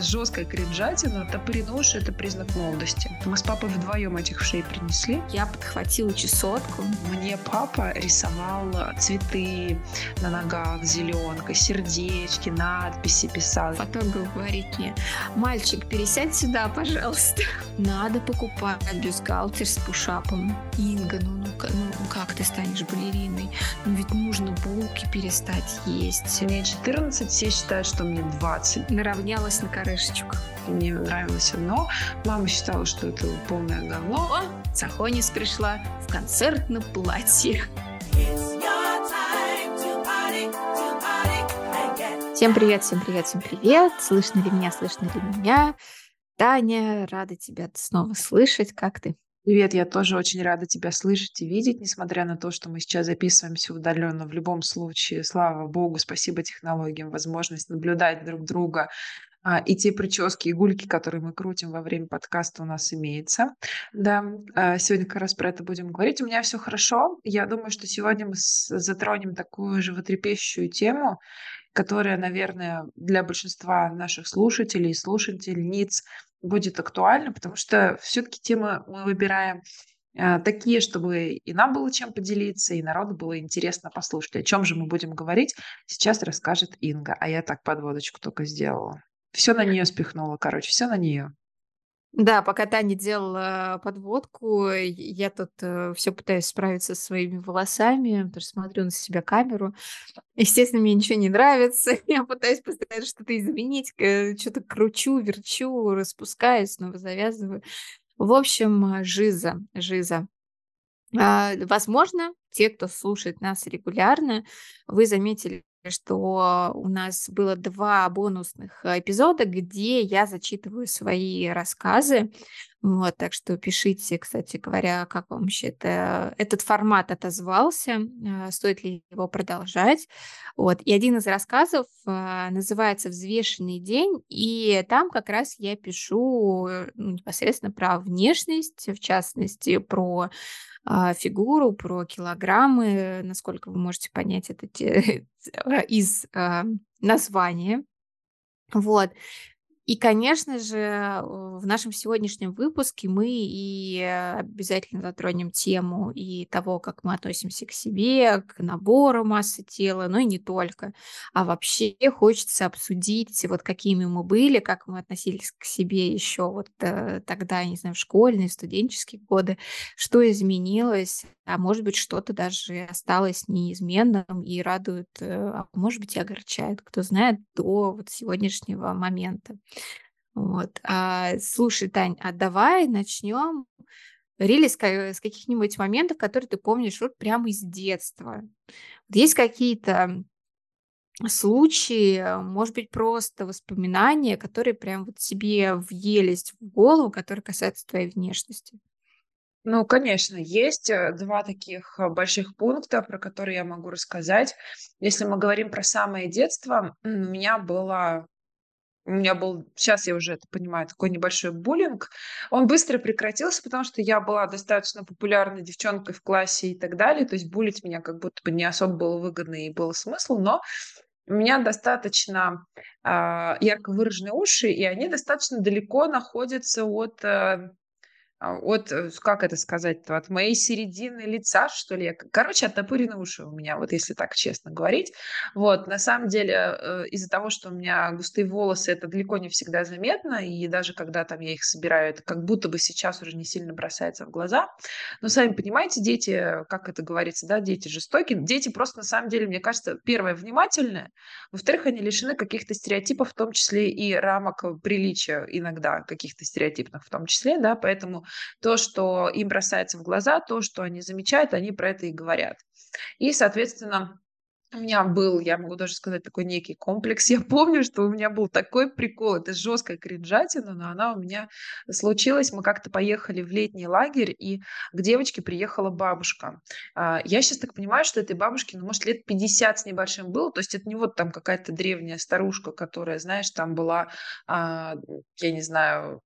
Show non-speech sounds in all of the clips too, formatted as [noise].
жесткая кринжатина, топоринуши – это признак молодости. Мы с папой вдвоем этих вшей принесли. Я подхватила чесотку. Мне папа рисовал цветы на ногах, зеленка, сердечки, надписи писал. Фотограф говорит мне, мальчик, пересядь сюда, пожалуйста. Надо покупать бюстгальтер с пушапом. Инга, ну, ну, ну как ты станешь балериной? Ну ведь нужно булки перестать есть. Мне 14, все считают, что мне 20. Наравнялась на корешечку. Мне нравилось одно. Мама считала, что это полное говно. О, Сахонис пришла в концертном платье. Всем привет, всем привет, всем привет. Слышно ли меня, слышно ли меня? Таня, рада тебя снова слышать. Как ты? Привет, я тоже очень рада тебя слышать и видеть, несмотря на то, что мы сейчас записываемся удаленно. В любом случае, слава богу, спасибо технологиям, возможность наблюдать друг друга. А, и те прически и гульки, которые мы крутим во время подкаста, у нас имеется. Да, а, сегодня как раз про это будем говорить. У меня все хорошо. Я думаю, что сегодня мы затронем такую животрепещущую тему, которая, наверное, для большинства наших слушателей и слушательниц будет актуально, потому что все-таки темы мы выбираем э, такие, чтобы и нам было чем поделиться, и народу было интересно послушать. О чем же мы будем говорить, сейчас расскажет Инга. А я так подводочку только сделала. Все на нее спихнула, короче, все на нее. Да, пока Таня делала подводку, я тут э, все пытаюсь справиться со своими волосами, потому что смотрю на себя камеру. Естественно, мне ничего не нравится. [laughs] Я пытаюсь постоянно что-то изменить, э, что-то кручу, верчу, распускаю, снова завязываю. В общем, э, жиза, жиза. А, возможно, те, кто слушает нас регулярно, вы заметили что у нас было два бонусных э, эпизода, где я зачитываю свои рассказы. Вот, так что пишите, кстати говоря, как вам вообще это, этот формат отозвался, э, стоит ли его продолжать. Вот. И один из рассказов э, называется «Взвешенный день», и там как раз я пишу ну, непосредственно про внешность, в частности, про а, фигуру, про килограммы, насколько вы можете понять это [laughs] из а, названия. Вот. И, конечно же, в нашем сегодняшнем выпуске мы и обязательно затронем тему и того, как мы относимся к себе, к набору массы тела, но и не только. А вообще хочется обсудить, вот какими мы были, как мы относились к себе еще вот э, тогда, не знаю, в школьные, студенческие годы, что изменилось, а может быть, что-то даже осталось неизменным и радует, э, а может быть, и огорчает, кто знает, до вот сегодняшнего момента. Вот. А, слушай, Тань, а давай начнем Рили с, каких-нибудь моментов, которые ты помнишь вот прямо из детства. Вот есть какие-то случаи, может быть, просто воспоминания, которые прям вот себе въелись в голову, которые касаются твоей внешности? Ну, конечно, есть э, два таких э, больших пункта, про которые я могу рассказать. Если мы говорим про самое детство, у меня было у меня был, сейчас я уже это понимаю, такой небольшой буллинг. Он быстро прекратился, потому что я была достаточно популярной девчонкой в классе и так далее. То есть булить меня как будто бы не особо было выгодно и было смысл, но у меня достаточно э, ярко выраженные уши, и они достаточно далеко находятся от э, от, э, как это сказать от моей середины лица, что ли. Короче, оттопырены уши у меня, вот если так честно говорить. Вот, на самом деле, э, из-за того, что у меня густые волосы, это далеко не всегда заметно, и даже когда там я их собираю, это как будто бы сейчас уже не сильно бросается в глаза. Но сами понимаете, дети, как это говорится, да, дети жестокие. Дети просто, на самом деле, мне кажется, первое, внимательные, во-вторых, они лишены каких-то стереотипов, в том числе и рамок приличия иногда, каких-то стереотипных в том числе, да, поэтому то, что им бросается в глаза, то, что они замечают, они про это и говорят. И, соответственно, у меня был, я могу даже сказать, такой некий комплекс. Я помню, что у меня был такой прикол. Это жесткая кринжатина, но она у меня случилась. Мы как-то поехали в летний лагерь, и к девочке приехала бабушка. А, я сейчас так понимаю, что этой бабушке, ну, может, лет 50 с небольшим было. То есть это не вот там какая-то древняя старушка, которая, знаешь, там была, а, я не знаю,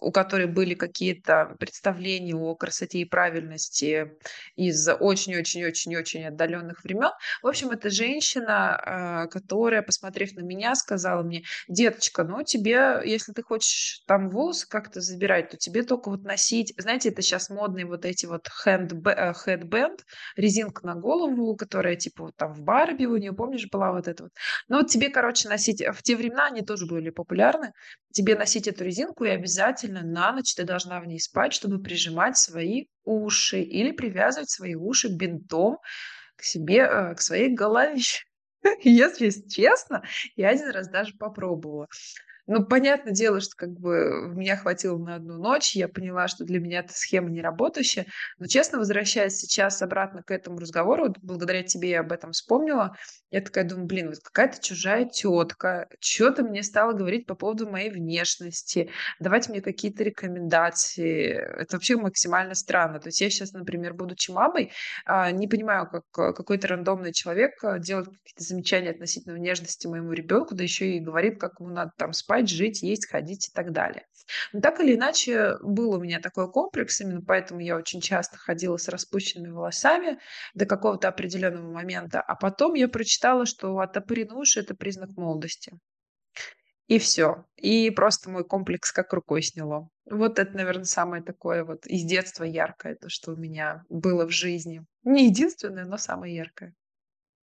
у которой были какие-то представления о красоте и правильности из очень-очень-очень-очень отдаленных времен. В общем, это женщина, а, которая, посмотрев на меня, сказала мне, деточка, ну тебе, если ты хочешь там волосы как-то забирать, то тебе только вот носить, знаете, это сейчас модные вот эти вот headband, резинка на голову, которая типа вот там в Барби у нее, помнишь, была вот эта вот. Ну вот тебе, короче, носить, в те времена они тоже были популярны, тебе носить эту резинку и обязательно на ночь ты должна в ней спать, чтобы прижимать свои уши или привязывать свои уши бинтом к себе, э, к своей голове. [laughs] Если честно, я один раз даже попробовала. Ну, понятное дело, что как бы меня хватило на одну ночь, я поняла, что для меня эта схема не работающая. Но, честно, возвращаясь сейчас обратно к этому разговору, вот благодаря тебе я об этом вспомнила, я такая думаю, блин, вот какая-то чужая тетка, что-то мне стала говорить по поводу моей внешности, давать мне какие-то рекомендации. Это вообще максимально странно. То есть я сейчас, например, будучи мамой, а, не понимаю, как э, какой-то рандомный человек э, делает какие-то замечания относительно внешности моему ребенку, да еще и говорит, как ему надо там спать, спать, жить, есть, ходить и так далее. Но так или иначе, был у меня такой комплекс, именно поэтому я очень часто ходила с распущенными волосами до какого-то определенного момента, а потом я прочитала, что оттопыренные уши – это признак молодости. И все. И просто мой комплекс как рукой сняло. Вот это, наверное, самое такое вот из детства яркое, то, что у меня было в жизни. Не единственное, но самое яркое.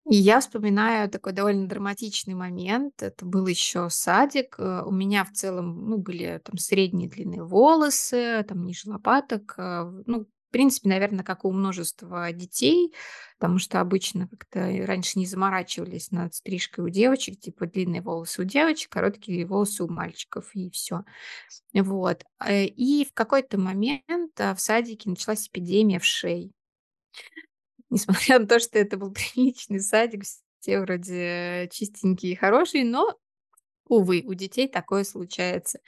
И я вспоминаю такой довольно драматичный момент. Это был еще садик. Э, у меня в целом, ну, были там средние длинные волосы, там ниже лопаток. Э, ну, в принципе, наверное, как у множества детей, потому что обычно как-то раньше не заморачивались над стрижкой у девочек, типа длинные волосы у девочек, короткие волосы у мальчиков, и все. Вот. Э, и в какой-то момент в садике началась эпидемия в шей. Несмотря [laughs] на то, что это был [laughs] приличный садик, все вроде чистенькие и хорошие, но, увы, у детей такое случается.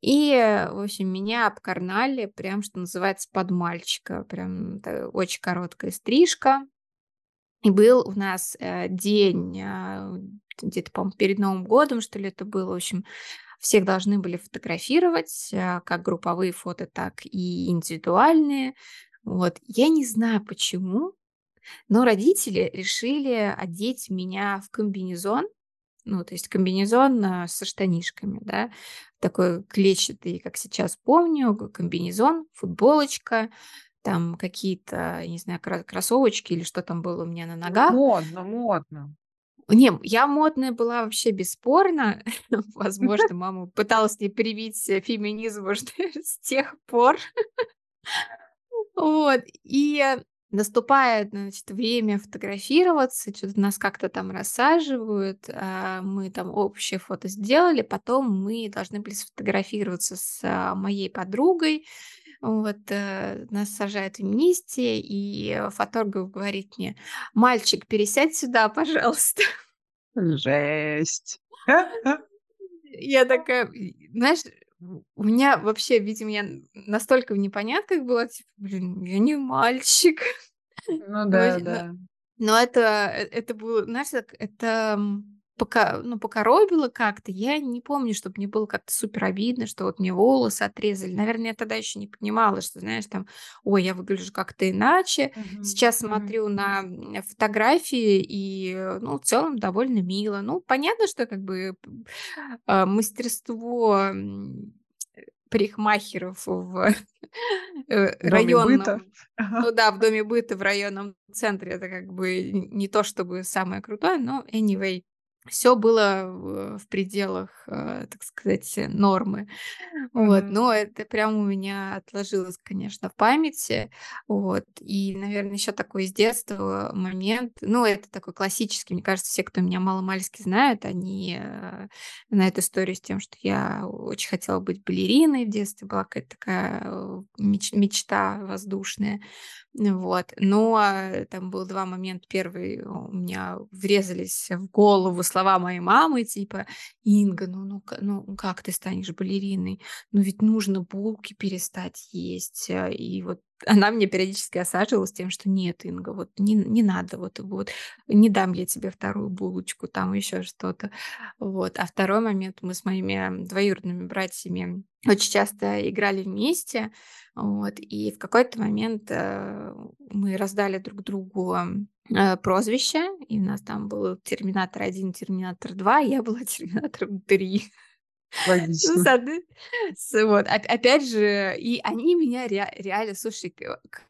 И, в общем, меня обкарнали, прям, что называется, под мальчика. Прям очень короткая стрижка. И был у нас э, день, э, где-то, по-моему, перед Новым годом, что ли, это было. В общем, всех должны были фотографировать, э, как групповые фото, так и индивидуальные. Вот. Я не знаю почему, но родители решили одеть меня в комбинезон, ну, то есть комбинезон а, со штанишками, да, такой клетчатый, как сейчас помню, комбинезон, футболочка, там какие-то, не знаю, кроссовочки или что там было у меня на ногах. Модно, модно. Не, я модная была вообще бесспорно. [laughs] Возможно, мама пыталась мне привить э, феминизм уже [laughs] с тех пор. Вот. И наступает, значит, время фотографироваться, что-то нас как-то там рассаживают, а, мы там общее фото сделали, потом мы должны были сфотографироваться с а, моей подругой, вот, э, нас сажают вместе, и фотограф говорит мне, мальчик, пересядь сюда, пожалуйста. Жесть. [laughs] Я такая, знаешь, у меня вообще, видимо, я настолько в непонятках была, типа, блин, я не мальчик. Ну [laughs] да, да. Но это, э, это было, знаешь, так, это пока, ну, покоробило как-то. Я не помню, чтобы мне было как-то супер обидно, что вот мне волосы отрезали. Наверное, я тогда еще не понимала, что, знаешь, там, ой, я выгляжу как-то иначе. Мгм, Сейчас мгм. смотрю на фотографии и, э, ну, в целом довольно мило. Ну, понятно, что как бы а, мастерство парикмахеров в [laughs] э, районном... Ну да, в доме быта в районном центре. Это как бы не то чтобы самое крутое, но anyway все было в пределах, э, так сказать, нормы. Вот, но это прям у меня отложилось, конечно, в памяти. Вот, и, наверное, еще такой из детства момент, ну, это такой классический, мне кажется, все, кто меня мало-мальски знают, они э, на эту историю с тем, что я очень хотела быть балериной в детстве, была какая-то такая э, мечта воздушная. Вот. Но а, там было два момента. Первый у меня врезались в голову слова моей мамы, типа, Инга, ну, ну, ну как ты станешь балериной? Ну ведь нужно булки перестать есть. А, и вот она мне периодически осаживалась тем, что нет, Инга, вот не, не надо, вот, вот не дам я тебе вторую булочку, там еще что-то. Вот. А второй момент, мы с моими двоюродными братьями очень часто играли вместе, вот, и в какой-то момент э, мы раздали друг другу э, прозвище, и у нас там был Терминатор 1, Терминатор 2, я была [laughs] Терминатором 3. Ну, Логично. с одной с вот, оп опять же, и они меня ре реально, слушай,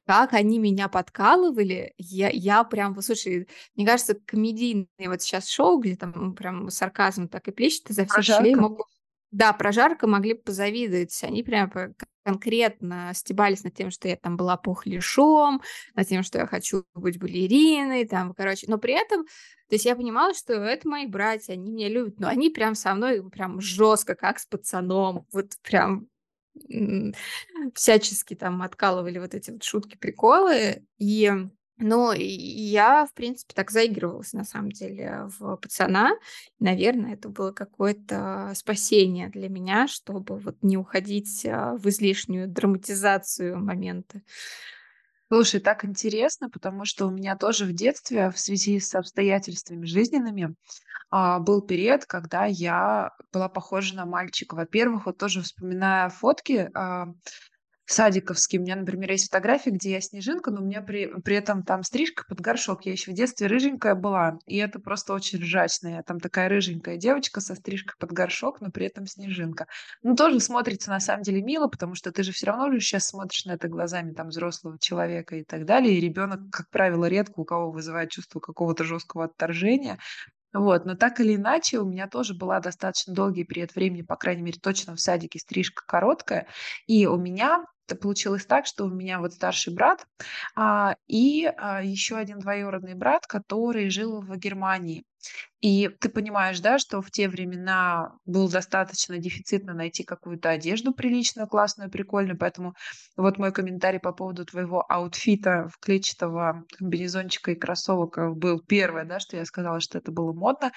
как они меня подкалывали, я я прям, слушай, мне кажется, комедийные вот сейчас шоу, где там прям сарказм так и плещет изо всех щелей, Прожарка? могут да, прожарка могли бы позавидовать. Они прям конкретно стебались над тем, что я там была пухляшом, над тем, что я хочу быть балериной, там, короче. Но при этом, то есть я понимала, что это мои братья, они меня любят, но они прям со мной прям жестко, как с пацаном, вот прям всячески там откалывали вот эти вот шутки, приколы. И ну, и я, в принципе, так заигрывалась, на самом деле, в пацана. Наверное, это было какое-то спасение для меня, чтобы вот не уходить а, в излишнюю драматизацию момента. Слушай, так интересно, потому что у меня тоже в детстве в связи с обстоятельствами жизненными а, был период, когда я была похожа на мальчика. Во-первых, вот тоже вспоминая фотки, а, Садиковские. У меня, например, есть фотографии, где я снежинка, но у меня при, при этом там стрижка под горшок. Я еще в детстве рыженькая была, и это просто очень ржачно. Я там такая рыженькая девочка со стрижкой под горшок, но при этом снежинка. Ну, тоже смотрится на самом деле мило, потому что ты же все равно же сейчас смотришь на это глазами там взрослого человека и так далее. И ребенок, как правило, редко у кого вызывает чувство какого-то жесткого отторжения. Вот, но так или иначе, у меня тоже была достаточно долгий период времени, по крайней мере, точно в садике стрижка короткая. И у меня получилось так, что у меня вот старший брат а, и а, еще один двоюродный брат, который жил в Германии. И ты понимаешь, да, что в те времена было достаточно дефицитно найти какую-то одежду приличную, классную, прикольную, поэтому вот мой комментарий по поводу твоего аутфита в клетчатого комбинезончика и кроссовок э, был первое, да, что я сказала, что это было модно.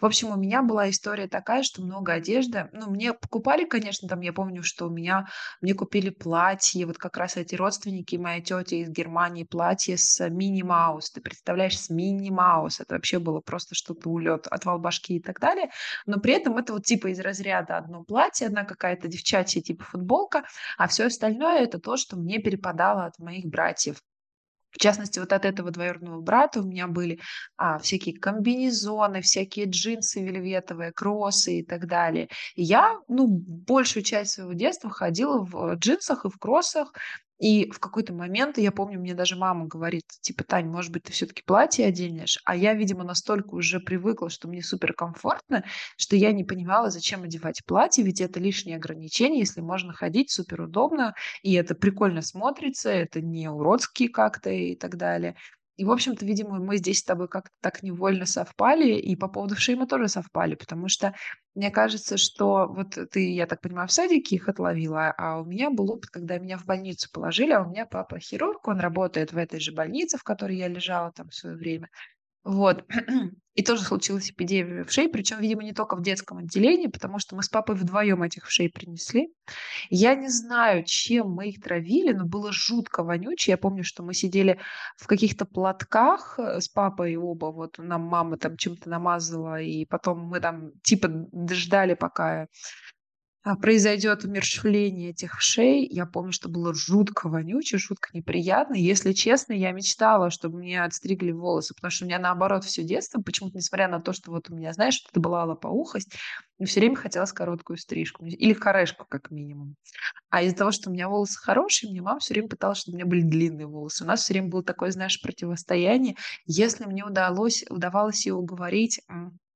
В общем, у меня была история такая, что много одежды. Ну, мне покупали, конечно, там, я помню, что у меня, мне купили платье, вот как раз эти родственники, моя тетя из Германии, платье с Мини Маус. Ты представляешь, с Мини Маус. Это вообще было просто что-то улет, отвал башки и так далее. Но при этом это вот типа из разряда одно платье, одна какая-то девчачья типа футболка, а все остальное это то, что мне перепадало от моих братьев. В частности, вот от этого двоюродного брата у меня были а, всякие комбинезоны, всякие джинсы вельветовые, кроссы и так далее. И я, ну, большую часть своего детства ходила в джинсах и в кроссах, и в какой-то момент, я помню, мне даже мама говорит, типа, Тань, может быть, ты все-таки платье оденешь? А я, видимо, настолько уже привыкла, что мне супер комфортно, что я не понимала, зачем одевать платье, ведь это лишнее ограничение, если можно ходить супер удобно, и это прикольно смотрится, это не уродские как-то и так далее. И, в общем-то, видимо, мы здесь с тобой как-то так невольно совпали, и по поводу вшей мы тоже совпали, потому что мне кажется, что вот ты, я так понимаю, в садике их отловила, а у меня был опыт, когда меня в больницу положили, а у меня папа хирург, он работает в этой же больнице, в которой я лежала там в свое время. Вот. [clears throat] И тоже случилась эпидемия вшей, причем, видимо, не только в детском отделении, потому что мы с папой вдвоем этих вшей принесли. Я не знаю, чем мы их травили, но было жутко вонючее. Я помню, что мы сидели в каких-то платках э, с папой оба, вот нам мама там чем-то намазала, и потом мы там типа ждали, пока произойдет умерщвление этих вшей. Я помню, что было жутко вонюче, жутко неприятно. Если честно, я мечтала, чтобы мне отстригли волосы, потому что у меня наоборот все детство, почему-то, несмотря на то, что вот у меня, знаешь, это была лопоухость, мне все время хотелось короткую стрижку или корешку, как минимум. А из-за того, что у меня волосы хорошие, мне мама все время пыталась, чтобы у меня были длинные волосы. У нас все время было такое, знаешь, противостояние. Если мне удалось, удавалось ее уговорить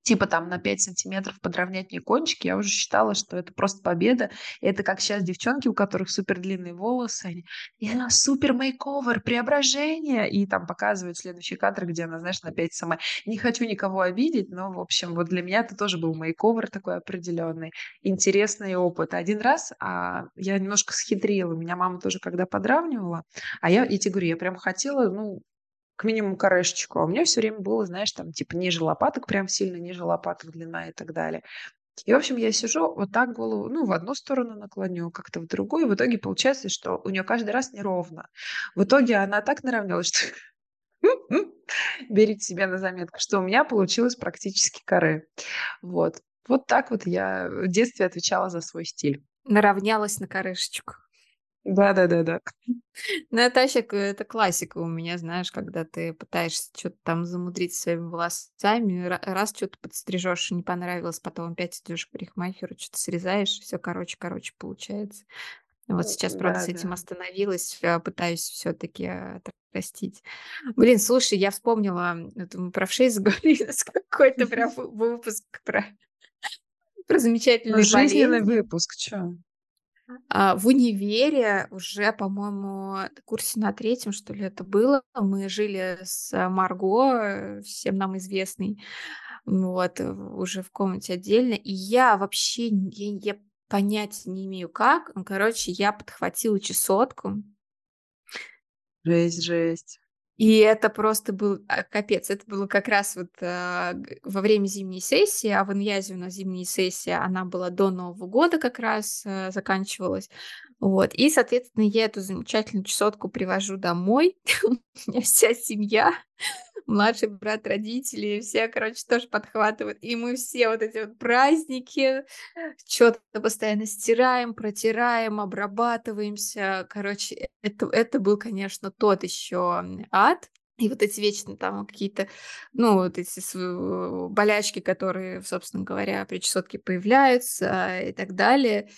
типа там на 5 сантиметров подровнять мне кончики, я уже считала, что это просто победа. И это как сейчас девчонки, у которых супер длинные волосы, они, я супер мейковер, преображение, и там показывают следующий кадр, где она, знаешь, на 5 сама. Не хочу никого обидеть, но, в общем, вот для меня это тоже был мейковер такой определенный, интересный опыт. Один раз а, я немножко схитрила, меня мама тоже когда подравнивала, а я, я тебе говорю, я прям хотела, ну, к минимуму корешечку. А у меня все время было, знаешь, там типа ниже лопаток, прям сильно ниже лопаток длина и так далее. И, в общем, я сижу, вот так голову, ну, в одну сторону наклоню, как-то в другую. В итоге получается, что у нее каждый раз неровно. В итоге она так наравнялась, что [laughs] берите себе на заметку, что у меня получилось практически каре. Вот. Вот так вот я в детстве отвечала за свой стиль. Наравнялась на корешечку. Да-да-да-да. Ну, это вообще это классика у меня, знаешь, когда ты пытаешься что-то там замудрить своими волосами, раз что-то подстрижешь, не понравилось, потом опять идешь к парикмахеру, что-то срезаешь, все короче, короче получается. Вот сейчас, правда, с этим остановилась, э, пытаюсь все-таки отрастить. Блин, слушай, я вспомнила, это мы про вшей заговорили, [laughs] какой-то прям [laughs] выпуск про, про замечательный жизненный выпуск, что? А, в универе уже, по-моему, курсе на третьем, что ли, это было. Мы жили с Марго, всем нам известной, вот, уже в комнате отдельно. И я вообще, я, я понятия не имею как. Короче, я подхватила чесотку. Жесть, жесть. И это просто был а, капец. Это было как раз вот э, во время зимней сессии, а в Иньязе у нас зимняя сессия, она была до Нового года как раз э, заканчивалась. Вот. И, соответственно, я эту замечательную чесотку привожу домой. [laughs] у меня вся семья младший брат родителей, все, короче, тоже подхватывают. И мы все вот эти вот праздники что-то постоянно стираем, протираем, обрабатываемся. Короче, это, это был, конечно, тот еще ад. И вот эти вечно там какие-то, ну, вот эти болячки, которые, собственно говоря, при чесотке появляются и так далее.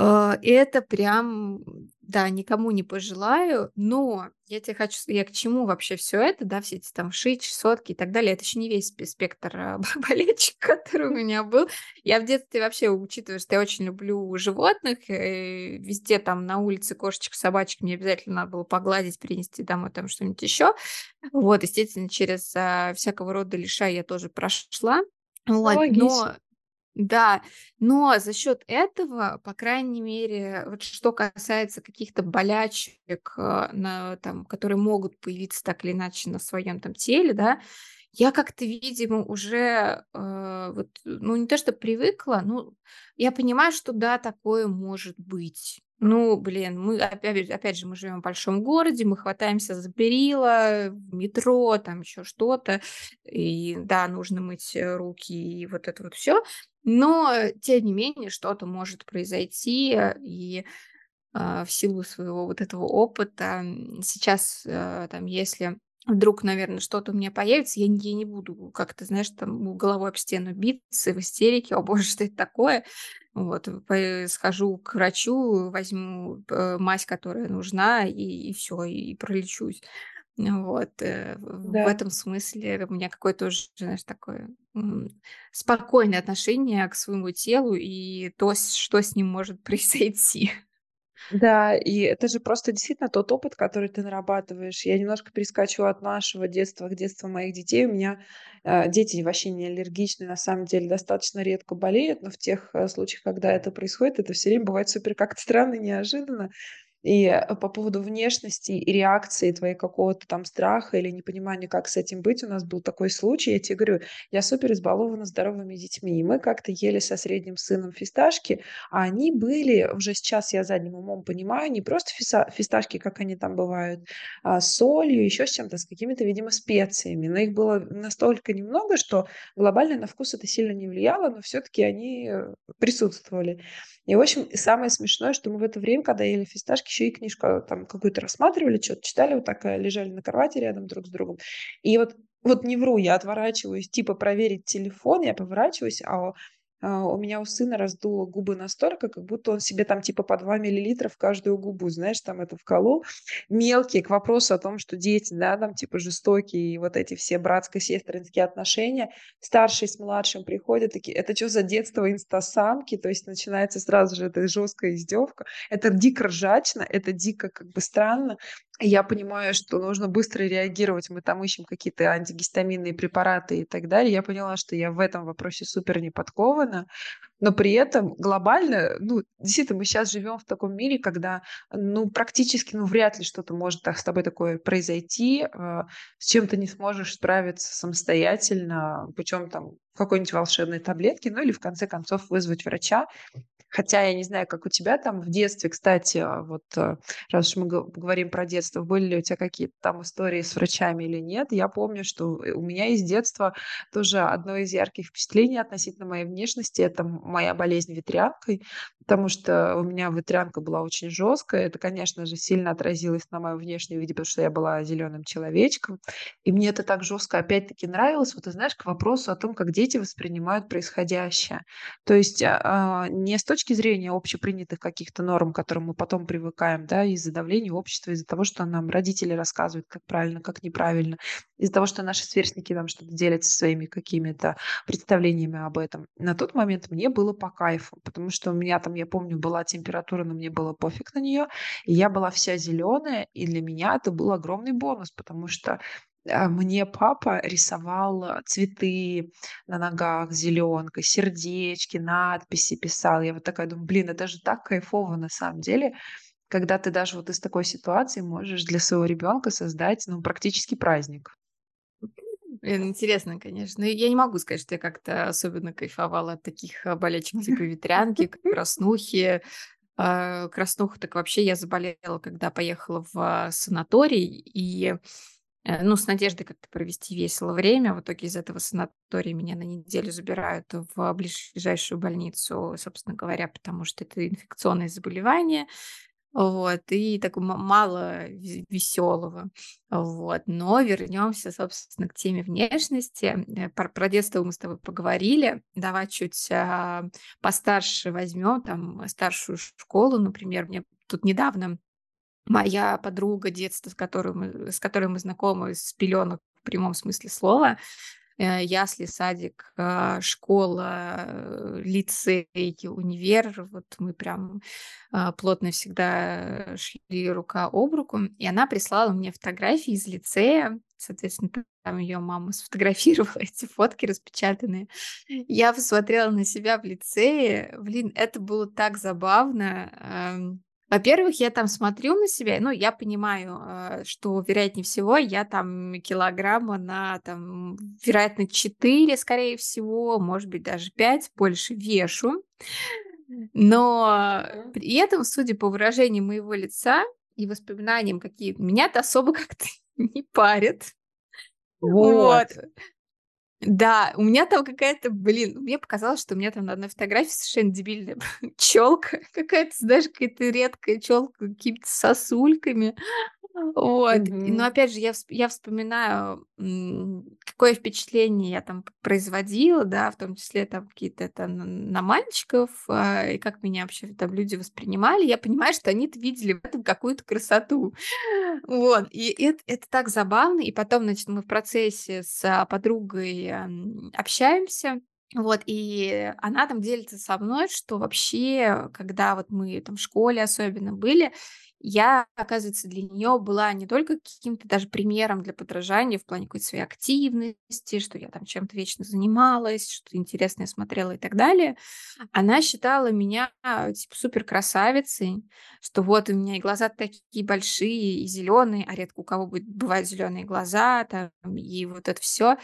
А, это прям, да, никому не пожелаю, но я тебе хочу, я к чему вообще все это, да, все эти там ши, чесотки и так далее, это еще не весь спектр а, [laughs] болельщик, который у меня был. Я в детстве вообще, учитывая, что я очень люблю животных, э, везде там на улице кошечек, собачек мне обязательно надо было погладить, принести домой там что-нибудь еще. Вот, естественно, через а, всякого рода лишай я тоже прошла. Вот, но да, но за счет этого, по крайней мере, вот что касается каких-то болячек, э, на, там, которые могут появиться так или иначе на своем там теле, да, я как-то, видимо, уже э, вот, ну не то что привыкла, ну я понимаю, что да, такое может быть. Ну, блин, мы опять, опять же, мы живем в большом городе, мы хватаемся за перила, метро, там еще что-то, и да, нужно мыть э, руки и вот это вот все. Но, тем не менее, что-то может произойти, э, и э, в силу своего вот этого опыта сейчас, э, там, если вдруг, наверное, что-то у меня появится, я, я не буду как-то, знаешь, там головой об стену биться в истерике, о боже, что это такое. Вот, схожу к врачу, возьму э, мазь, которая нужна, и, и все, и пролечусь. Вот, э, да. в этом смысле у меня какое-то уже, знаешь, такое спокойное отношение к своему телу и то, что с ним может [laughs] произойти. Да, и это же просто действительно тот опыт, который ты нарабатываешь. Я немножко перескочу от нашего детства к детству моих детей. У меня э, дети вообще не аллергичны, на самом деле достаточно редко болеют, но в тех э, случаях, когда это происходит, это все время бывает супер как-то странно, неожиданно. И э, по поводу внешности и реакции твоей какого-то там страха или непонимания, как с этим быть, у нас был такой случай. Я тебе говорю, я супер избалована здоровыми детьми. И мы как-то ели со средним сыном фисташки, а они были, уже сейчас я задним умом понимаю, не просто фиса, фисташки, как они там бывают, а с солью, еще с чем-то, с какими-то, видимо, специями. Но их было настолько немного, что глобально на вкус это сильно не влияло, но все-таки они э, присутствовали. И, в общем, самое смешное, что мы в это время, когда ели фисташки, еще и книжку там какую-то рассматривали, что-то читали, вот так лежали на кровати рядом друг с другом. И вот вот не вру, я отворачиваюсь, типа проверить телефон, я поворачиваюсь, а, у меня у сына раздуло губы настолько, как будто он себе там типа по 2 миллилитра в каждую губу, знаешь, там это вколол. Мелкие к вопросу о том, что дети, да, там типа жестокие, и вот эти все братско-сестринские отношения. Старший с младшим приходят такие, это что за детство инстасамки? То есть начинается сразу же эта жесткая издевка. Это дико ржачно, это дико как бы странно. Я понимаю, что нужно быстро реагировать. Мы там ищем какие-то антигистаминные препараты и так далее. Я поняла, что я в этом вопросе супер не подкована. Но при этом глобально, ну, действительно, мы сейчас живем в таком мире, когда, ну, практически, ну, вряд ли что-то может так с тобой такое произойти, э, с чем ты не сможешь справиться самостоятельно путем там какой-нибудь волшебной таблетки, ну или в конце концов вызвать врача. Хотя я не знаю, как у тебя там в детстве, кстати, а, вот э, раз уж мы говорим про детство, были ли у тебя какие-то там истории с врачами или нет. Я помню, что э, у меня из детства тоже одно из ярких впечатлений относительно моей внешности– это моя болезнь ветрянкой, потому что у меня ветрянка была очень жесткая. Это, конечно же, сильно отразилось на моем внешнем виде, потому что я была зеленым человечком. И мне это так жестко опять-таки нравилось. Вот ты знаешь, к вопросу о том, как дети воспринимают происходящее. То есть а, а не с точки зрения общепринятых каких-то норм, к которым мы потом привыкаем, да, из-за давления общества, из-за того, что нам родители рассказывают, как правильно, как неправильно, из-за того, что наши сверстники нам что-то делятся своими какими-то представлениями об этом. На тот момент мне было по кайфу, потому что у меня там, я помню, была температура, но мне было пофиг на нее, и я была вся зеленая, и для меня это был огромный бонус, потому что мне папа рисовал а, цветы на ногах зеленкой, сердечки, надписи писал. Я вот такая думаю, блин, это же так кайфово на самом деле, когда ты даже вот из такой ситуации можешь для своего ребенка создать, ну, практически праздник. Интересно, конечно. Я не могу сказать, что я как-то особенно кайфовала от таких а, болячек типа ветрянки, краснухи. Краснуха так вообще я заболела, когда поехала в санаторий, и Э, ну, с надеждой как-то провести весело время. В итоге из этого санатория меня на неделю забирают в ближайшую больницу, собственно говоря, потому что это инфекционное заболевание. Вот, и так мало веселого. Вот. Но вернемся, собственно, к теме внешности. Э, про, про детство мы с тобой поговорили. Давай чуть а, постарше возьмем, там, старшую школу, например. Мне тут недавно моя подруга детства, с которой мы, с которой мы знакомы с пеленок в прямом смысле слова, э, ясли, садик, а, школа, э, лицей, универ. Вот мы прям плотно всегда шли рука об руку. И она прислала мне фотографии из лицея. Соответственно, там ее мама сфотографировала [laughs] эти фотки распечатанные. Я посмотрела на себя в лицее. Блин, это было так забавно. Во-первых, я там смотрю на себя, ну, я понимаю, э, что, вероятнее всего, я там килограмма на, там, вероятно, 4, скорее всего, может быть, даже 5 больше вешу. Но при этом, судя по выражению моего лица и воспоминаниям, какие меня-то особо [laughs] как-то не парят. Вот. вот. Да, у меня там какая-то, блин, мне показалось, что у меня там на одной фотографии совершенно дебильная [laughs] челка, какая-то, знаешь, какая-то редкая челка, какими-то сосульками. Вот. Mm-hmm. Но опять же, я, я вспоминаю, какое впечатление я там производила, да, в том числе там какие-то это на, мальчиков, а, и как меня вообще там люди воспринимали. Я понимаю, что они видели в этом какую-то красоту. [laughs] Вот. И это, это так забавно. И потом, значит, мы в процессе с подругой общаемся. Вот, и она там делится со мной, что вообще, когда вот мы там в школе особенно были, я, оказывается, для нее была не только каким-то даже примером для подражания в плане какой-то своей активности, что я там чем-то вечно занималась, что-то интересное смотрела и так далее. Она считала меня типа супер красавицей, что вот у меня и глаза такие большие и зеленые, а редко у кого будет, бывают зеленые глаза, там, и вот это все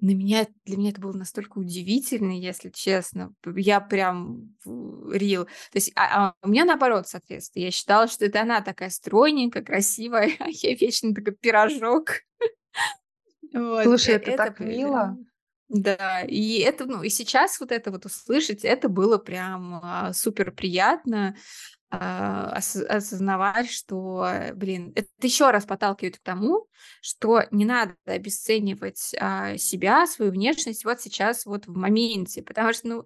на меня, для меня это было настолько удивительно, если честно. Я прям рил. То есть а, а у меня наоборот, соответственно. Я считала, что это она такая стройненькая, красивая, [laughs] а я вечно такой пирожок. Вот. Слушай, это, это так мило. Да, и это, ну, и сейчас вот это вот услышать, это было прям а, супер приятно. А, осознавать, что, блин, это еще раз подталкивает к тому, что не надо обесценивать а, себя, свою внешность вот сейчас, вот в моменте, потому что, ну,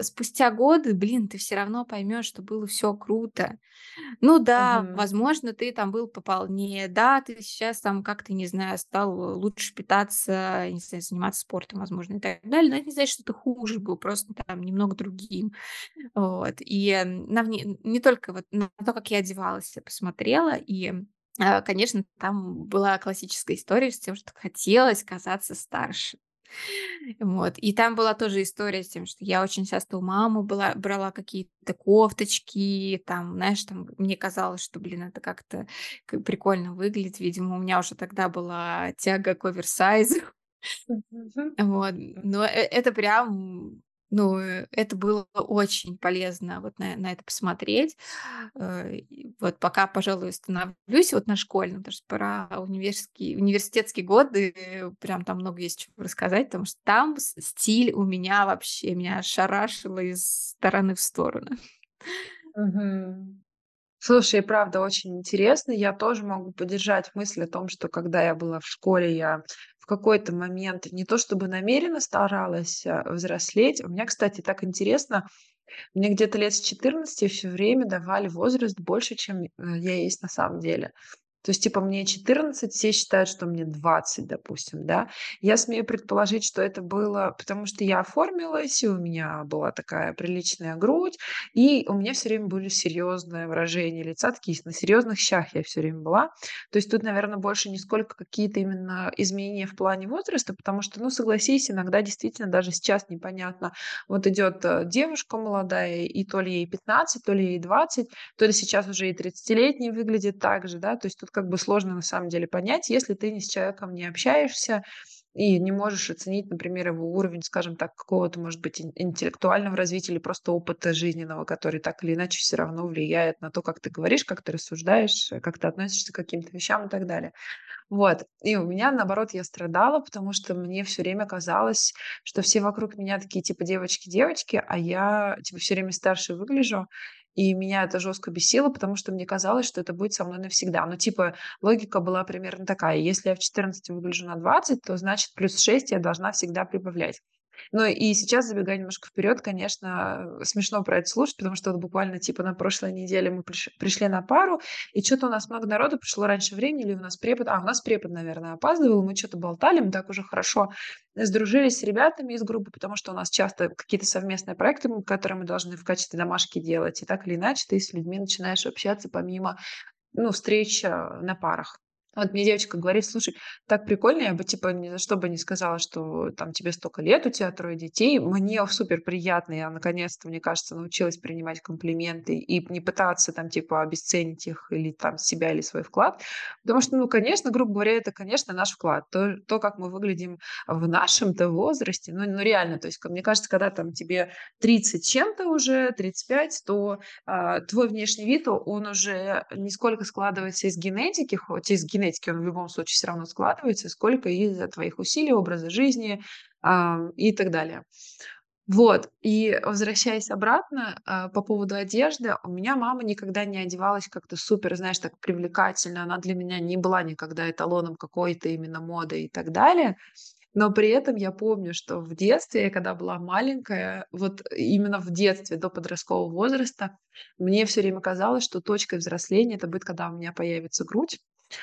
спустя годы, блин, ты все равно поймешь, что было все круто. Ну да, угу. возможно, ты там был пополнее, да, ты сейчас там как-то, не знаю, стал лучше питаться, не знаю, заниматься спортом, возможно, и так далее, но это не значит, что ты хуже был, просто там немного другим. Вот. И на, не только вот на то, как я одевалась, я посмотрела, и А, конечно, там была классическая история с тем, что хотелось казаться старше. Вот. И там была тоже история с тем, что я очень часто у мамы была, брала какие-то кофточки, там, знаешь, там мне казалось, что, блин, это как-то прикольно выглядит. Видимо, у меня уже тогда была тяга к оверсайзу. Вот. Но э- это прям, ну, э, это было очень полезно вот на, на это посмотреть. Э, Вот пока, пожалуй, остановлюсь вот на школьном, потому что про университетские, университетские годы э, прям там много есть чего рассказать, потому что там стиль у меня вообще меня шарашило из стороны в сторону. Мгм. Слушай, правда очень интересно. Я тоже могу поддержать мысль о том, что когда я была в школе, я в какой-то момент не то чтобы намеренно старалась, а, взрослеть. У меня, кстати, так интересно, мне где-то лет с 14 все время давали возраст больше, чем, э, я есть на самом деле. То есть, типа, мне 14, все считают, что мне 20, допустим, да. Я смею предположить, что это было потому, что я оформилась, и у меня была такая приличная грудь, и у меня все время были серьезные выражения лица, такие на серьезных щах я все время была. То есть тут, наверное, больше не сколько какие-то именно изменения в плане возраста, потому что, ну, согласись, иногда действительно даже сейчас непонятно. Вот идет, э, девушка молодая, и то ли ей 15, то ли ей 20, то ли сейчас уже и тридцатилетний выглядит так же, да. То есть тут как бы сложно на самом деле понять, если ты ни с человеком не общаешься и не можешь оценить, например, его уровень, скажем так, какого-то, может быть, ин интеллектуального развития или просто опыта жизненного, который так или иначе все равно влияет на то, как ты говоришь, как ты рассуждаешь, э, как ты относишься к каким-то вещам и так далее. Вот. И у меня, наоборот, я страдала, потому что мне все время казалось, что все вокруг меня такие типа девочки-девочки, а я типа все время старше выгляжу. И меня это жестко бесило, потому что мне казалось, что это будет со мной навсегда. Ну, типа, логика была примерно такая. Если я в 14 выгляжу на 20, то значит плюс 6 я должна всегда прибавлять. Ну и сейчас, забегая немножко вперед, конечно, смешно про это слушать, потому что вот буквально типа на прошлой неделе мы приш- пришли на пару, и что-то у нас много народу пришло раньше времени, или у нас препод, а, у нас препод, наверное, опаздывал, мы что-то болтали, мы так уже хорошо сдружились с ребятами из группы, потому что у нас часто какие-то совместные проекты, которые мы должны в качестве домашки делать, и так или иначе ты с людьми начинаешь общаться помимо ну, встреч, а, на парах. Вот мне девочка говорит: "Слушай, так прикольно". Я бы, типа, ни за что бы не сказала, что там тебе столько лет, у тебя трое детей. Мне супер приятно. Я наконец-то, мне кажется, научилась принимать комплименты и не пытаться там, типа, обесценить их или там себя, или свой вклад. Потому что, ну, конечно, грубо говоря, это, конечно, наш вклад. То, то как мы выглядим в нашем-то возрасте. Ну, ну, реально, то есть, мне кажется, когда там тебе 30 чем-то уже, 35, то а, твой внешний вид, он уже не сколько складывается из генетики, хоть из генетики он в любом случае все равно складывается, сколько из твоих усилий, образа жизни а, и так далее. Вот, и возвращаясь обратно, а, по поводу одежды, у меня мама никогда не одевалась как-то супер, знаешь, так привлекательно. Она для меня не была никогда эталоном какой-то именно моды и так далее. Но при этом я помню, что в детстве, я когда была маленькая, вот именно в детстве, до подросткового возраста, мне все время казалось, что точкой взросления это будет, когда у меня появится грудь.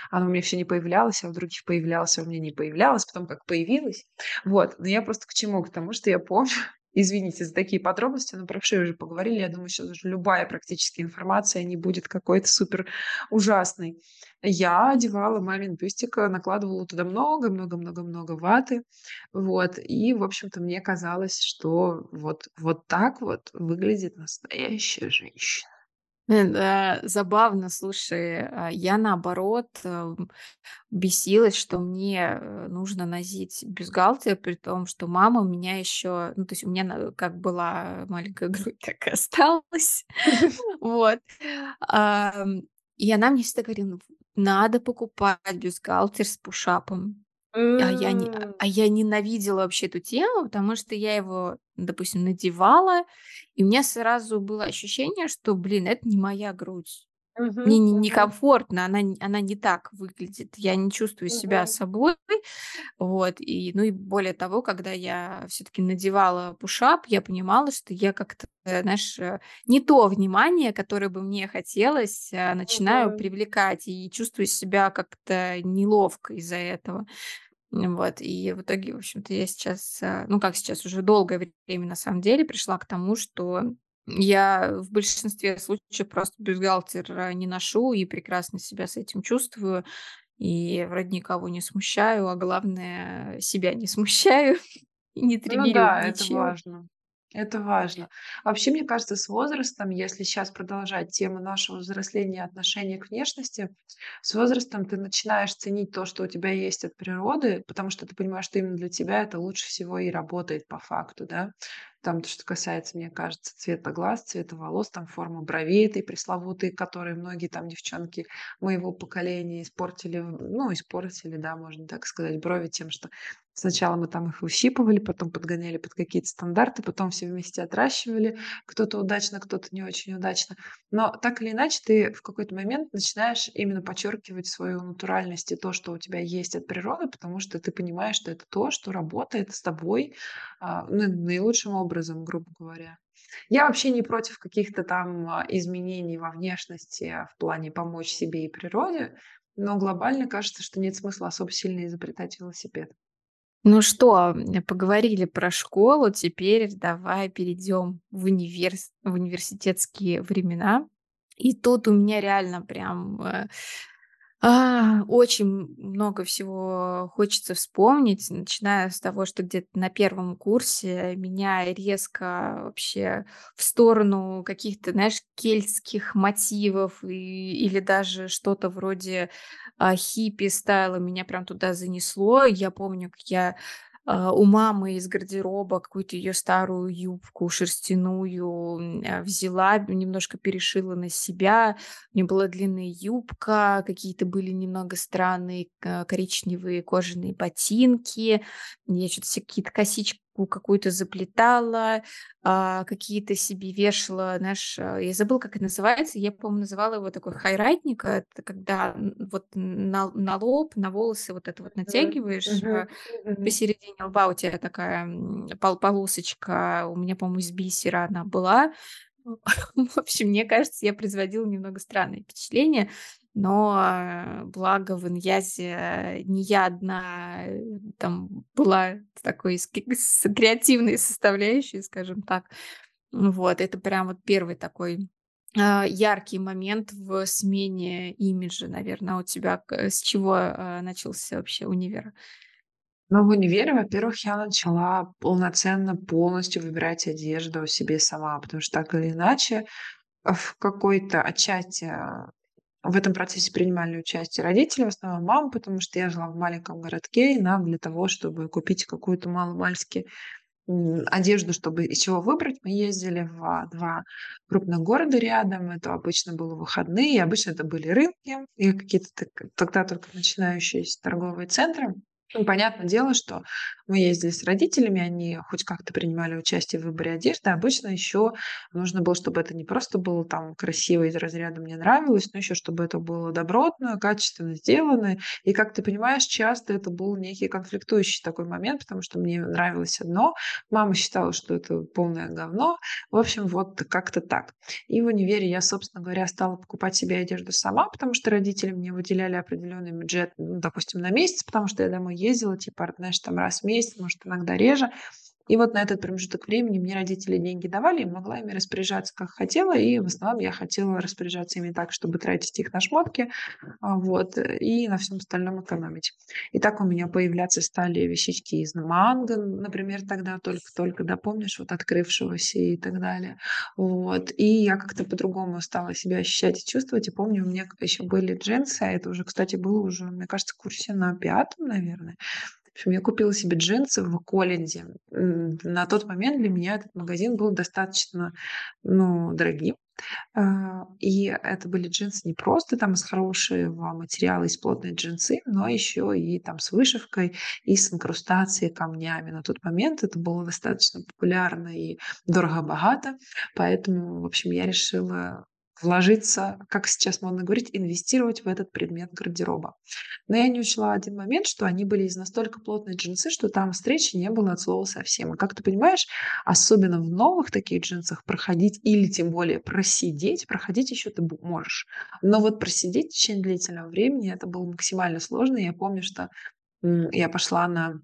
Она у меня все не появлялась, а у других появлялась, а у меня не появлялась, потом как появилась. Вот, но я просто к чему? К тому, что я помню, [laughs] извините за такие подробности, но про шею уже поговорили. Я думаю, сейчас уже любая практически информация не будет какой-то супер ужасной. Я одевала мамин бюстик, э, накладывала туда много-много-много-много ваты. Вот. И, в общем-то, мне казалось, что вот, вот так вот выглядит настоящая женщина. Э, да, забавно, слушай, а, я наоборот, эм, бесилась, что мне, э, нужно носить бюстгальтер, при том, что мама у меня еще, ну, то есть у меня как была маленькая [laughs] грудь, так и осталась. [laughs] Вот. И она мне всегда говорила: "Ну, надо покупать бюстгальтер с пушапом". А я не а М. а я ненавидела вообще эту тему, потому что я его, допустим, надевала, и у меня сразу было ощущение, что, блин, это не моя грудь. Мгм, Мне не мгм, некомфортно, она н она не так выглядит. Я не чувствую себя мгм, собой. Вот, и, ну, и более того, когда я все таки надевала пушап, я понимала, что я как-то, э, знаешь, э, не то внимание, которое бы мне хотелось, а, начинаю мгм. привлекать и чувствую себя как-то неловко из-за этого. М, вот, и в итоге, в общем-то, я сейчас, а, ну, как сейчас, уже долгое время, на самом деле, пришла к тому, что Я в большинстве случаев просто бюстгальтер, э, не ношу и прекрасно себя с этим чувствую. И вроде никого не смущаю, а главное, себя не смущаю [laughs] и не Ну триггерю да, это ничем. важно. Это важно. Вообще, мне кажется, с возрастом, если сейчас продолжать тему нашего взросления и отношения к внешности, с возрастом ты начинаешь ценить то, что у тебя есть от природы, потому что ты понимаешь, что именно для тебя это лучше всего и работает по факту, да. Там, то, что касается, мне кажется, цвета глаз, цвета волос, там форма бровей этой пресловутой, которые многие там девчонки моего поколения испортили, ну, испортили, да, можно так сказать, брови тем, что Сначала мы там их выщипывали, потом подгоняли под какие-то стандарты, потом все вместе отращивали. Кто-то удачно, кто-то не очень удачно. Но так или иначе ты в какой-то момент начинаешь именно подчеркивать свою натуральность и то, что у тебя есть от природы, потому что ты понимаешь, что это то, что работает с тобой а, ну, наилучшим образом, грубо говоря. Я вообще не против каких-то там а, изменений во внешности в плане помочь себе и природе, но глобально кажется, что нет смысла особо сильно изобретать велосипед. Ну что, поговорили про школу, теперь давай перейдем в универс в университетские времена. И тут у меня реально прям, э, а, очень много всего хочется вспомнить, начиная с того, что где-то на первом курсе меня резко вообще в сторону каких-то, знаешь, кельтских мотивов и или даже что-то вроде, а, хиппи-стайла меня прям туда занесло. Я помню, как я у мамы из гардероба какую-то ее старую юбку шерстяную, а, взяла, немножко перешила на себя. У нее была длинная юбка, какие-то были немного странные к коричневые кожаные ботинки. Я что то се какие-то косичку какую-то заплетала, а, какие-то себе вешала, знаешь, а, я забыла, как это называется. Я, по-моему, называла его такой хайрайтник. Это когда, вот на на лоб, на волосы вот это вот натягиваешь, Мгм. Посередине лба у тебя такая, пол полосочка, у меня, по-моему, из бисера она была. [laughs] В общем, мне кажется, я производила немного странное впечатление, но, а, благо в Иньязе не я одна, э, там была такой с с креативной составляющей, скажем так. Вот, это прям вот первый такой, а, яркий момент в смене имиджа, наверное. У тебя к с чего, а, начался вообще универ? Но в универе, во-первых, я начала полноценно полностью выбирать одежду себе сама, потому что так или иначе, в какой-то отчасти, в этом процессе принимали участие родители, в основном мама, потому что я жила в маленьком городке, и нам для того, чтобы купить какую-то мало-мальски одежду, чтобы из чего выбрать, мы ездили в а, 2 крупных города рядом. Это обычно было выходные, обычно это были рынки и какие-то тогда только начинающиеся торговые центры. Ну, понятное дело, что мы ездили с родителями, они хоть как-то принимали участие в выборе одежды. Обычно еще нужно было, чтобы это не просто было там красиво из разряда "мне нравилось", но еще чтобы это было добротно, качественно сделано. И, как ты понимаешь, часто это был некий конфликтующий такой момент, потому что мне нравилось одно, Мама считала, что это полное говно. В общем, вот как-то так. И в универе я, собственно говоря, стала покупать себе одежду сама, потому что родители мне выделяли определенный бюджет, ну, допустим, на месяц, потому что я домой ездила, типа, знаешь, там раз в месяц, может, иногда реже. И вот на этот промежуток времени мне родители деньги давали, и могла ими распоряжаться как хотела, и в основном я хотела распоряжаться ими так, чтобы тратить их на шмотки, а, вот, и на всем остальном экономить. И так у меня появляться стали вещички из манго, например, тогда только-только, да, помнишь, вот открывшегося и так далее. Вот. И я как-то по-другому стала себя ощущать и чувствовать. И помню, у меня еще были джинсы, а это уже, кстати, было уже, мне кажется, курсе на пятом, наверное. В общем, я купила себе джинсы в Коллинзе. На тот момент для меня этот магазин был достаточно, ну, дорогим. А, и это были джинсы не просто там из хорошего материала, из плотной джинсы, но еще и там с вышивкой, и с инкрустацией камнями. На тот момент это было достаточно популярно и дорого-богато, поэтому, в общем, я решила вложиться, как сейчас модно говорить, инвестировать в этот предмет гардероба. Но я не учла один момент, что они были из настолько плотной джинсы, что там встречи не было от слова совсем. И как ты понимаешь, Особенно в новых таких джинсах проходить или тем более просидеть, проходить еще ты можешь. Но вот просидеть в течение длительного времени- это было максимально сложно. Я помню, что, я пошла на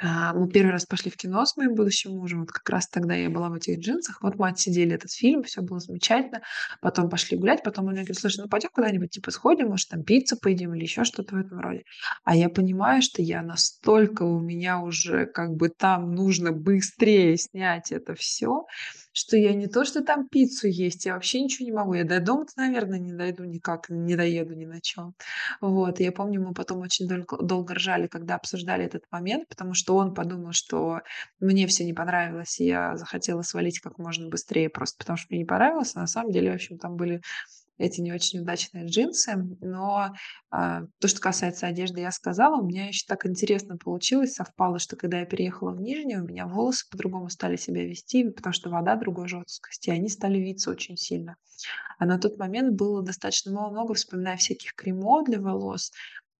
мы первый раз пошли в кино с моим будущим мужем. Вот как раз тогда я была в этих джинсах. Вот мы отсидели этот фильм, все было замечательно. Потом пошли гулять, потом он мне говорит: "Слушай, ну пойдем куда-нибудь, типа, сходим, может, там пиццу поедим или еще что-то в этом роде". А я понимаю, что я настолько у меня уже как бы там нужно быстрее снять это все, что я не то, что там пиццу есть, я вообще ничего не могу. Я до дома-то, наверное, не дойду никак, не доеду ни на чем. Вот, я помню, мы потом очень долго долго ржали, когда обсуждали этот момент, потому что он подумал, что мне все не понравилось, и я захотела свалить как можно быстрее просто потому, что мне не понравилось. А на самом деле, в общем, там были эти не очень удачные джинсы. Но, а, то, что касается одежды, я сказала. У меня еще так интересно получилось, совпало, что когда я переехала в Нижний, у меня волосы по-другому стали себя вести, потому что вода другой жесткости, и они стали виться очень сильно. А на тот момент было достаточно много, вспоминая всяких кремов для волос,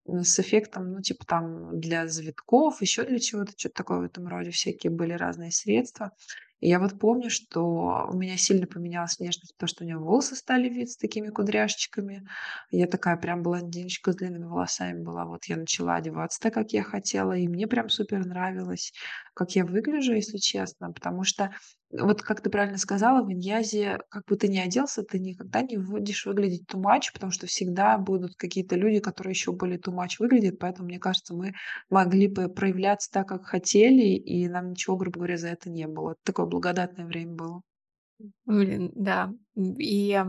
с эффектом, ну, типа там для завитков, еще для чего-то, что-то такое в этом роде, всякие были разные средства. И я вот помню, что у меня сильно поменялась внешность, потому что у меня волосы стали виться такими кудряшечками. Я такая прям блондиночка с длинными волосами была. Вот я начала одеваться так, как я хотела, и мне прям супер нравилось, как я выгляжу, если честно, потому что вот как ты правильно сказала, в иньязе, как бы ты ни оделся, ты никогда не будешь выглядеть too much, потому что всегда будут какие-то люди, которые еще более too much выглядят. Поэтому, мне кажется, мы могли бы проявляться так, как хотели, и нам ничего, грубо говоря, за это не было. Такое благодатное время было. Блин, да. И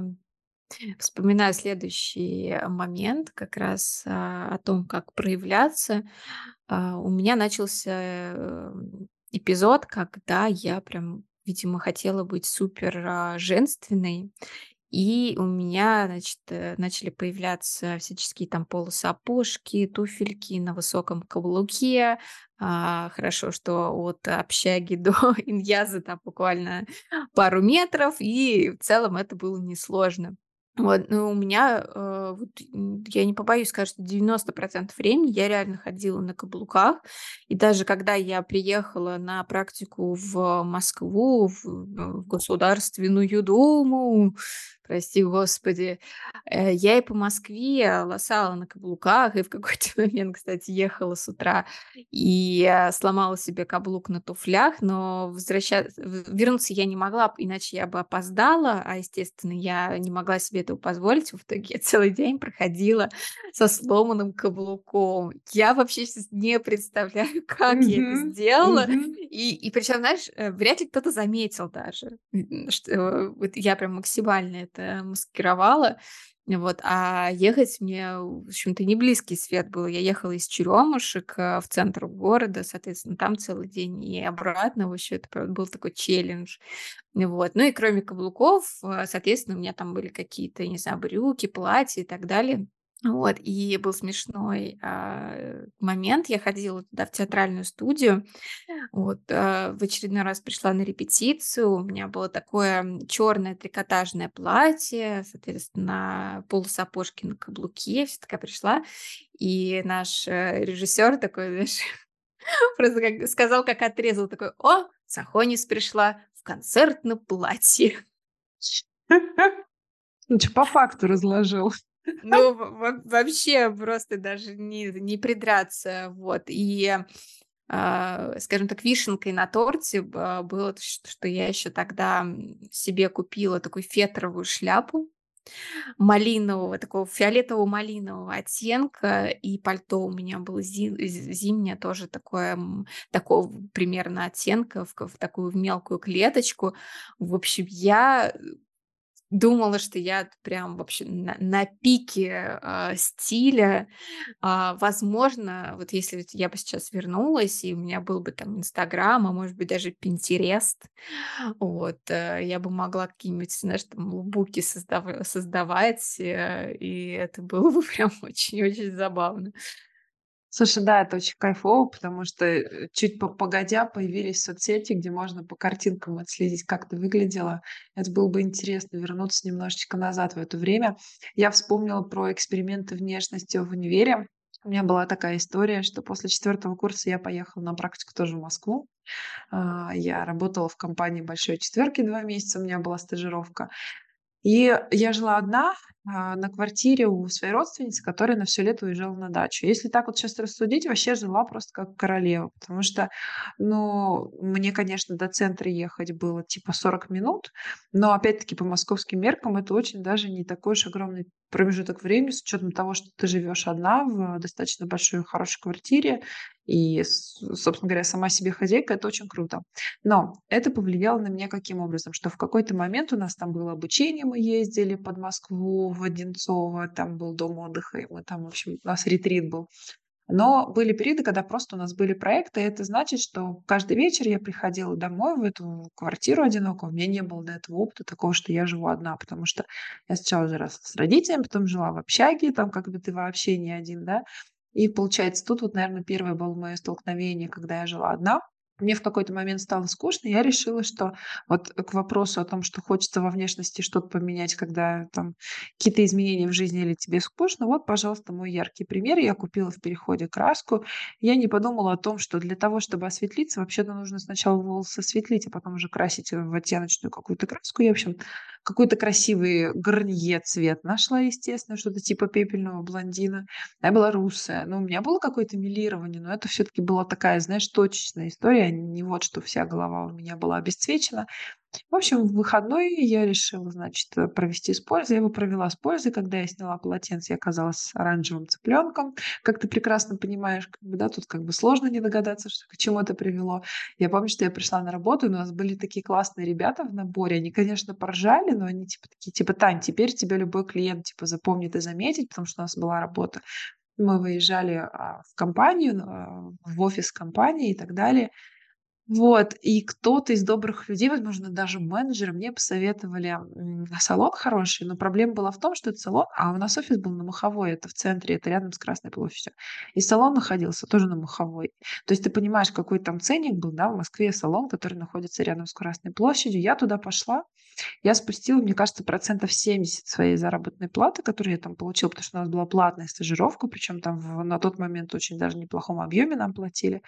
вспоминаю следующий момент как раз а, о том, как проявляться. А, у меня начался э, эпизод, когда я прям, видимо, хотела быть супер а, женственной. И у меня, значит, э, начали появляться всяческие там полусапожки, туфельки на высоком каблуке. А, хорошо, что от общаги [laughs] до Иньяза там буквально пару метров, и в целом это было несложно. Вот, но у меня, э, вот, я не побоюсь сказать, что 90% времени я реально ходила на каблуках. И даже когда я приехала на практику в Москву, в, э, в Государственную Думу, прости господи, э, я и по Москве лосала на каблуках, и в какой-то [laughs] момент, кстати, ехала с утра и э, сломала себе каблук на туфлях, но возвращаться, вернуться я не могла, иначе я бы опоздала, а, естественно, я не могла себе этого позволить. В итоге я целый день проходила со сломанным каблуком. Я вообще сейчас не представляю, [laughs] как я это сделала. мгм. И, и причем, знаешь, э, вряд ли кто-то заметил даже, что вот я прям максимально это маскировала. Вот, а ехать мне, в общем-то, не близкий свет был. Я ехала из Черемушек э, в центр города, соответственно, там целый день и обратно. Вообще, это правда был такой челлендж. Вот. Ну и кроме каблуков, э, соответственно, у меня там были какие-то, не знаю, брюки, платья и так далее. Вот, и был смешной а, момент. Я ходила туда в театральную студию. Вот, а, в очередной раз пришла на репетицию. У меня было такое черное трикотажное платье, соответственно, полусапожки на каблуке. Вся такая пришла. И наш э, режиссер такой, знаешь, [laughs] просто как сказал, как отрезал, такой, о, Сахонис пришла в концертном платье. [laughs] Ну, по факту разложил. Ну, во во вообще просто даже не не придраться. Вот. И, а, скажем так, вишенкой на торте ба было то, что я еще тогда, себе купила такую фетровую шляпу малинового, такого фиолетово-малинового оттенка, и пальто у меня было зи з зимнее, тоже такое, такого примерно оттенка, в в такую мелкую клеточку. В общем, я Думала, что я прям вообще на на пике, а, стиля. А, возможно, вот если я бы сейчас вернулась, и у меня был бы там "Инстаграм", а может быть, даже "Пинтерест", вот, э, я бы могла какие-нибудь, знаешь, там лукбуки создав создавать, э, и это было бы [laughs] прям очень-очень забавно. Слушай, да, это очень кайфово, потому что, э, чуть по погодя появились соцсети, где можно по картинкам отследить, как ты выглядела. Это было бы интересно вернуться немножечко назад в это время. Я вспомнила про эксперименты внешности в универе. У меня была такая история, что после четвертого курса я поехала на практику тоже в Москву. А, я работала в компании "Большой четверки" 2 месяца, у меня была стажировка. И я жила одна, а, на квартире у своей родственницы, которая на всё лето уезжала на дачу. Если так вот щас рассудить, вообще жила просто как королева, потому что, ну, мне, конечно, до центра ехать было типа 40 минут, но опять-таки по московским меркам это очень даже не такой уж огромный промежуток времени с учетом того, что ты живешь одна в достаточно большой хорошей квартире и, собственно говоря, сама себе хозяйка. Это очень круто. Но это повлияло на меня каким образом? Что в какой-то момент у нас там было обучение, мы ездили под Москву, в Одинцово, там был дом отдыха, и мы там, в общем, у нас ретрит был. Но были периоды, когда просто у нас были проекты, и это значит, что каждый вечер я приходила домой в эту квартиру одинокую. У меня не было до этого опыта такого, что я живу одна, потому что я сначала жила с родителями, потом жила в общаге, там как бы ты вообще не один, да. И получается, тут вот, наверно, первое было моё столкновение, когда я жила одна. Мне в какой-то момент стало скучно, я решила, что вот к вопросу о том, что хочется во внешности что-то поменять, когда там какие-то изменения в жизни или тебе скучно, вот, пожалуйста, мой яркий пример. Я купила в Переходе краску. Я не подумала о том, что для того, чтобы осветлиться, вообще-то нужно сначала волосы осветлить, а потом уже красить в оттеночную какую-то краску. Я, в общем, какой-то красивый гарнье цвет нашла, естественно, что-то типа пепельного блондина. Я была русая. Ну, у меня было какое-то мелирование, но это всё-таки была такая, знаешь, точечная история, а не вот что вся голова у меня была обесцвечена. В общем, в выходной я решила, значит, провести с пользой. Я его провела с пользой. Когда я сняла полотенце, я оказалась оранжевым цыпленком. Как ты прекрасно понимаешь, как бы, да, тут как бы сложно не догадаться, что к чему это привело. Я помню, что я пришла на работу, и у нас были такие классные ребята в наборе. Они, конечно, поржали, но они типа такие, типа: "Тань, теперь тебя любой клиент, типа, запомнит и заметит", потому что у нас была работа. Мы выезжали, а, в компанию, а, в офис компании и так далее. Вот, и кто-то из добрых людей, возможно, даже менеджеры, мне посоветовали, салон хороший, но проблема была в том, что этот салон а у нас офис был на Моховой, это в центре, это рядом с Красной площадью. И салон находился тоже на Моховой. То есть ты понимаешь, какой там ценник был, да, в Москве салон, который находится рядом с Красной площадью. Я туда пошла, я спустила, мне кажется, процентов 70 своей заработной платы, которую я там получила, потому что у нас была платная стажировка, причем там в на тот момент очень даже неплохом объеме нам платили.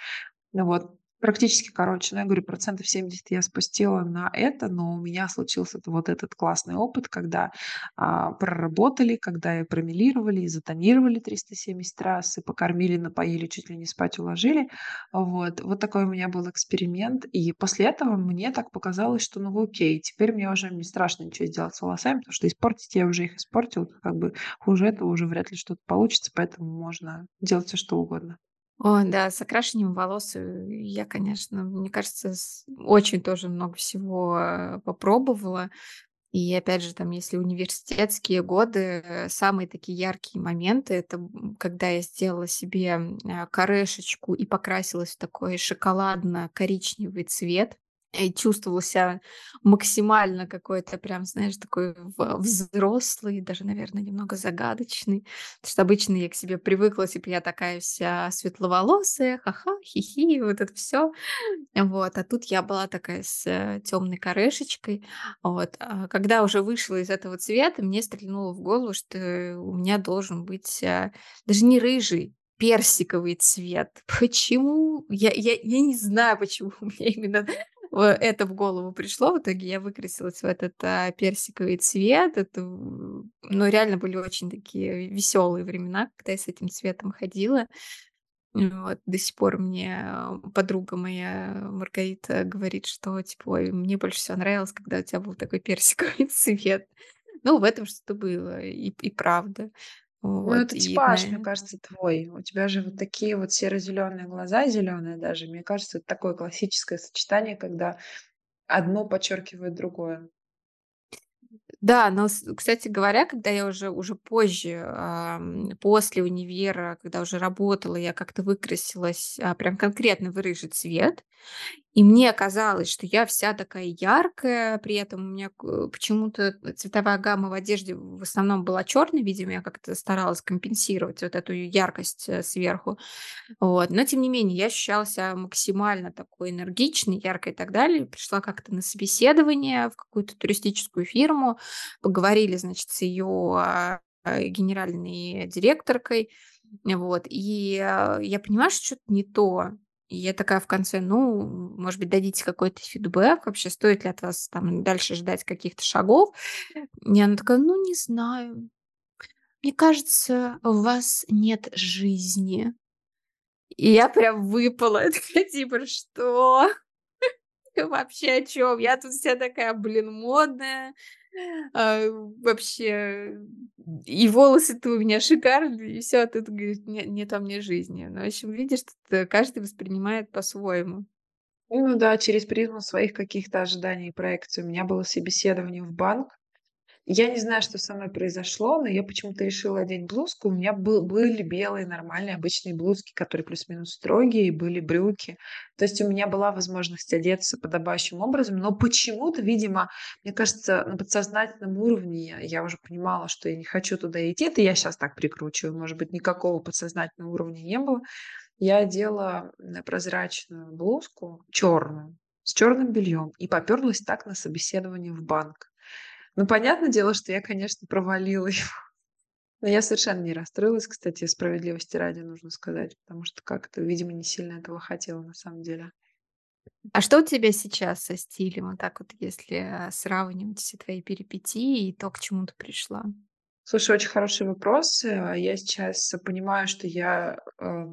Вот. Практически, короче, ну, я говорю, процентов 70 я спустила на это, но у меня случился вот этот классный опыт, когда, а, проработали, когда и промелировали, и затонировали 370 раз, и покормили, напоили, чуть ли не спать уложили. Вот. Вот такой у меня был эксперимент. И после этого мне так показалось, что, ну, окей, теперь мне уже не страшно ничего сделать с волосами, потому что испортить я уже их испортила. Как бы хуже этого уже вряд ли что-то получится, поэтому можно делать всё что угодно. Ой, да, с окрашиванием волос, э, я, конечно, мне кажется, очень тоже много всего, э, попробовала. И опять же, там, если университетские годы, э, самые такие яркие моменты- это, когда я сделала себе, корешечку и покрасилась в такой шоколадно-коричневый цвет. И чувствовала ся максимально какой-то прям, знаешь, такой взрослый, даже, наверно, немного загадочный. Потому что обычно я к себе привыкла, типа я такая вся светловолосая, ха-ха, хи-хи, вот это всё. Вот. А тут я была такая с, тёмной корешечкой. Вот. А когда уже вышла из этого цвета, мне стрельнуло в голову, что у меня должен быть, а, даже не рыжий, персиковый цвет. Почему? Я я я не знаю, почему мне именно в это в голову пришло. В итоге я выкрасилась в этот, а, персиковый цвет. Это, в ну, реально были очень такие весёлые времена, когда я с этим цветом ходила. Вот. До сих пор мне, подруга моя Маргарита говорит, что типа: "Ой, мне больше всего нравилось, когда у тя был такой персиковый [laughs] цвет". Ну, в этом что-то было, и и правда. Ну, Вот. это И типаж, мне на кажется, твой. У тебя же вот такие вот серо-зелёные глаза, зелёные даже. Мне кажется, это такое классическое сочетание, когда одно подчеркивает другое. Да, но, кстати говоря, когда я уже уже позже, после универа, когда уже работала, я как-то выкрасилась, а, прям конкретно в рыжий цвет. И мне казалось, что я вся такая яркая, при этом у меня почему-то цветовая гамма в одежде в основном была чёрной. Видимо, я как-то старалась компенсировать вот эту яркость, э, сверху. Вот. Но тем не менее я ощущала максимально такой энергичной, яркой и так далее. Пришла как-то на собеседование в какую-то туристическую фирму. Поговорили, значит, с её, а, генеральной директоркой. Вот. И, а, я понимаю, что чё-то не то. И я такая в конце: "Ну, может быть, дадите какой-то фидбэк? Вообще, стоит ли от вас там дальше ждать каких-то шагов?" И она такая: "Ну, не знаю". мне кажется, у вас нет жизни. И я прям выпала. [laughs] Такая, типа, что? Вообще о чем? Я тут вся такая, блин, модная. А, вообще, и волосы-то у меня шикарные, и все, а тут, говорит, не, нет во мне жизни. Ну, в общем, видишь, тут каждый воспринимает по-своему. Ну да, через призму своих каких-то ожиданий и проекций. У меня было собеседование в банк, я не знаю, что со мной произошло, но я почему-то решила одеть блузку. У меня был, были белые нормальные обычные блузки, которые плюс-минус строгие, и были брюки. То есть у меня была возможность одеться подобающим образом, но почему-то, видимо, мне кажется, на подсознательном уровне я уже понимала, что я не хочу туда идти. Это я сейчас так прикручиваю. Может быть, никакого подсознательного уровня не было. Я одела прозрачную блузку, черную, с черным бельем, и поперлась так на собеседование в банк. Ну, понятное дело, что я, конечно, провалила [laughs] его. Но я совершенно не расстроилась, кстати, справедливости ради нужно сказать, потому что как-то, видимо, не сильно этого хотела на самом деле. А что у тебя сейчас со стилем? Вот так вот, если а, сравнивать все твои перипетии и то, к чему ты пришла. Слушай, очень хороший вопрос. Э, я сейчас понимаю, что я э,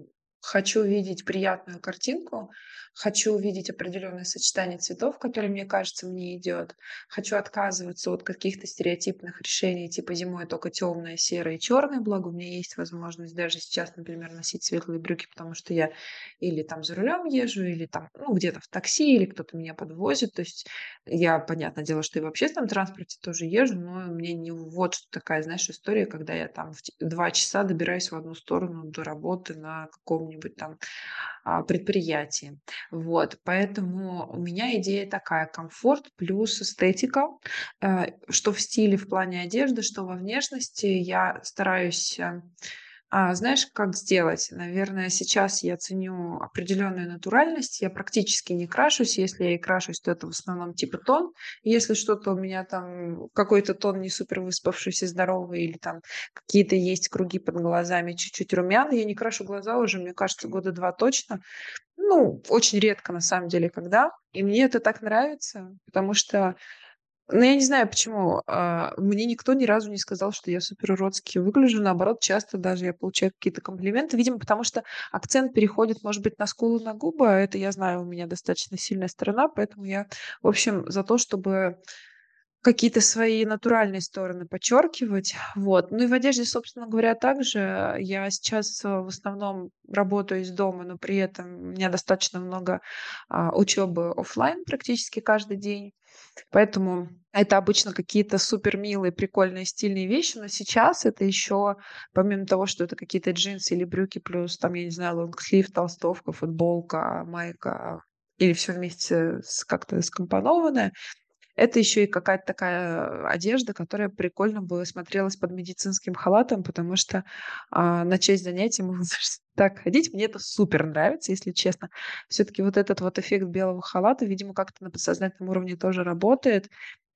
хочу видеть приятную картинку, хочу увидеть определенное сочетание цветов, которое, мне кажется, мне идет. Хочу отказываться от каких-то стереотипных решений, типа зимой только темное, серое и черное, благо у меня есть возможность даже сейчас, например, носить светлые брюки, потому что я или там за рулем езжу, или там, ну, где-то в такси, или кто-то меня подвозит. То есть я, понятное дело, что и в общественном транспорте тоже езжу, но мне не вот что такая, знаешь, история, когда я там в два часа добираюсь в одну сторону до работы на каком-нибудь там а, предприятии. Вот, поэтому у меня идея такая: комфорт плюс эстетика. Э, что в стиле, в плане одежды, что во внешности. Я стараюсь э, а, знаешь, как сделать? Наверное, сейчас я ценю определенную натуральность. Я практически не крашусь. Если я и крашусь, то это в основном типа тон. Если что-то у меня там, какой-то тон не супер выспавшийся, здоровый, или там какие-то есть круги под глазами, чуть-чуть румян, я не крашу глаза уже, мне кажется, года два точно. Ну, очень редко на самом деле, когда. И мне это так нравится, потому что ну, я не знаю почему. А, мне никто ни разу не сказал, что я супер уродски выгляжу. Наоборот, часто даже я получаю какие-то комплименты. Видимо, потому что акцент переходит, может быть, на скулу, на губы. А это, я знаю, у меня достаточно сильная сторона, поэтому я, в общем, за то, чтобы какие-то свои натуральные стороны подчеркивать. Вот. Ну и в одежде, собственно говоря, также. Я сейчас э, в основном работаю из дома, но при этом у меня достаточно много а, учебы офлайн практически каждый день. Поэтому это обычно какие-то супер милые, прикольные, стильные вещи, но сейчас это еще, помимо того, что это какие-то джинсы или брюки, плюс там, я не знаю, лонгслив, толстовка, футболка, майка, или все вместе как-то скомпонованное, это еще и какая-то такая одежда, которая прикольно бы смотрелась под медицинским халатом, потому что а, на часть занятий можно [laughs] так ходить. Мне это супер нравится, если честно. Все-таки вот этот вот эффект белого халата, видимо, как-то на подсознательном уровне тоже работает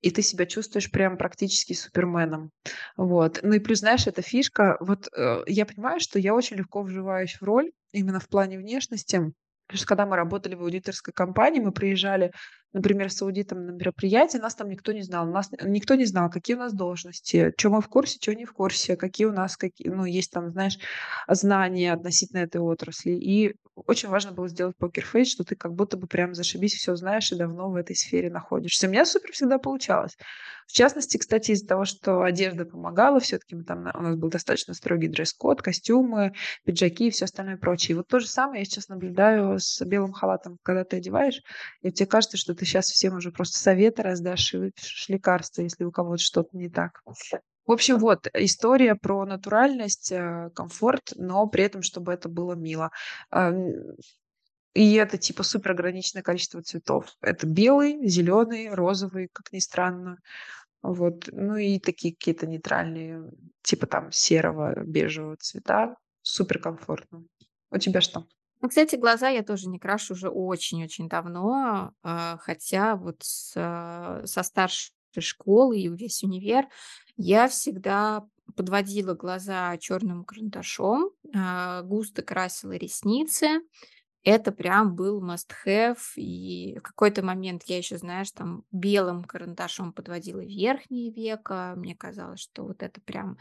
и ты себя чувствуешь прям практически суперменом. Вот. Ну и плюс, знаешь, эта фишка, вот э, я понимаю, что я очень легко вживаюсь в роль именно в плане внешности. Потому что когда мы работали в аудиторской компании, мы приезжали например, с аудитом на мероприятие, нас там никто не знал. Нас никто не знал, какие у нас должности, что мы в курсе, что не в курсе, какие у нас, какие, ну, есть там, знаешь, знания относительно этой отрасли. И очень важно было сделать покерфейс, что ты как будто бы прям зашибись, все знаешь и давно в этой сфере находишься. У меня супер всегда получалось. В частности, кстати, из-за того, что одежда помогала, все-таки мы там, у нас был достаточно строгий дресс-код, костюмы, пиджаки и все остальное прочее. И вот то же самое я сейчас наблюдаю с белым халатом, когда ты одеваешь, и тебе кажется, что ты сейчас всем уже просто советы раздашь и выпишешь лекарства, если у кого-то что-то не так. В общем, вот история про натуральность, э, комфорт, но при этом, чтобы это было мило. И это типа супер ограниченное количество цветов. Это белый, зеленый, розовый, как ни странно. Вот. Ну и такие какие-то нейтральные, типа там серого, бежевого цвета. Супер комфортно. У тебя что? Ну, кстати, глаза я тоже не крашу уже очень-очень давно, а, хотя вот с, а, со старшей школы и весь универ я всегда подводила глаза черным карандашом, а, густо красила ресницы. Это прям был must have. И в какой-то момент я еще, знаешь, там белым карандашом подводила верхние века. Мне казалось, что вот это прям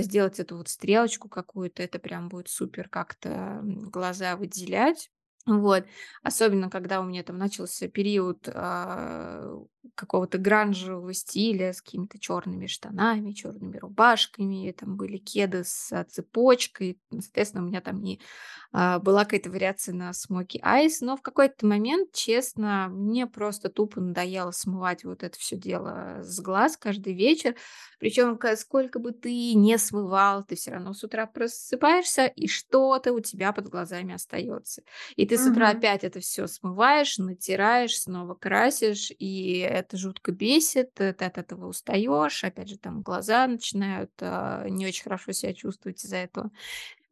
сделать эту вот стрелочку какую-то, это прям будет супер как-то глаза выделять. Вот. Особенно, когда у меня там начался период а, какого-то гранжевого стиля с какими-то черными штанами, черными рубашками, там были кеды с цепочкой. Соответственно, у меня там не а, была какая-то вариация на смоки айс, но в какой-то момент, честно, мне просто тупо надоело смывать вот это все дело с глаз каждый вечер. Причем сколько бы ты не смывал, ты все равно с утра просыпаешься, и что-то у тебя под глазами остается. И ты с утра Мгм. опять это все смываешь, натираешь, снова красишь, и это жутко бесит, э, ты от этого устаешь, опять же, там глаза начинают а, не очень хорошо себя чувствовать из-за этого.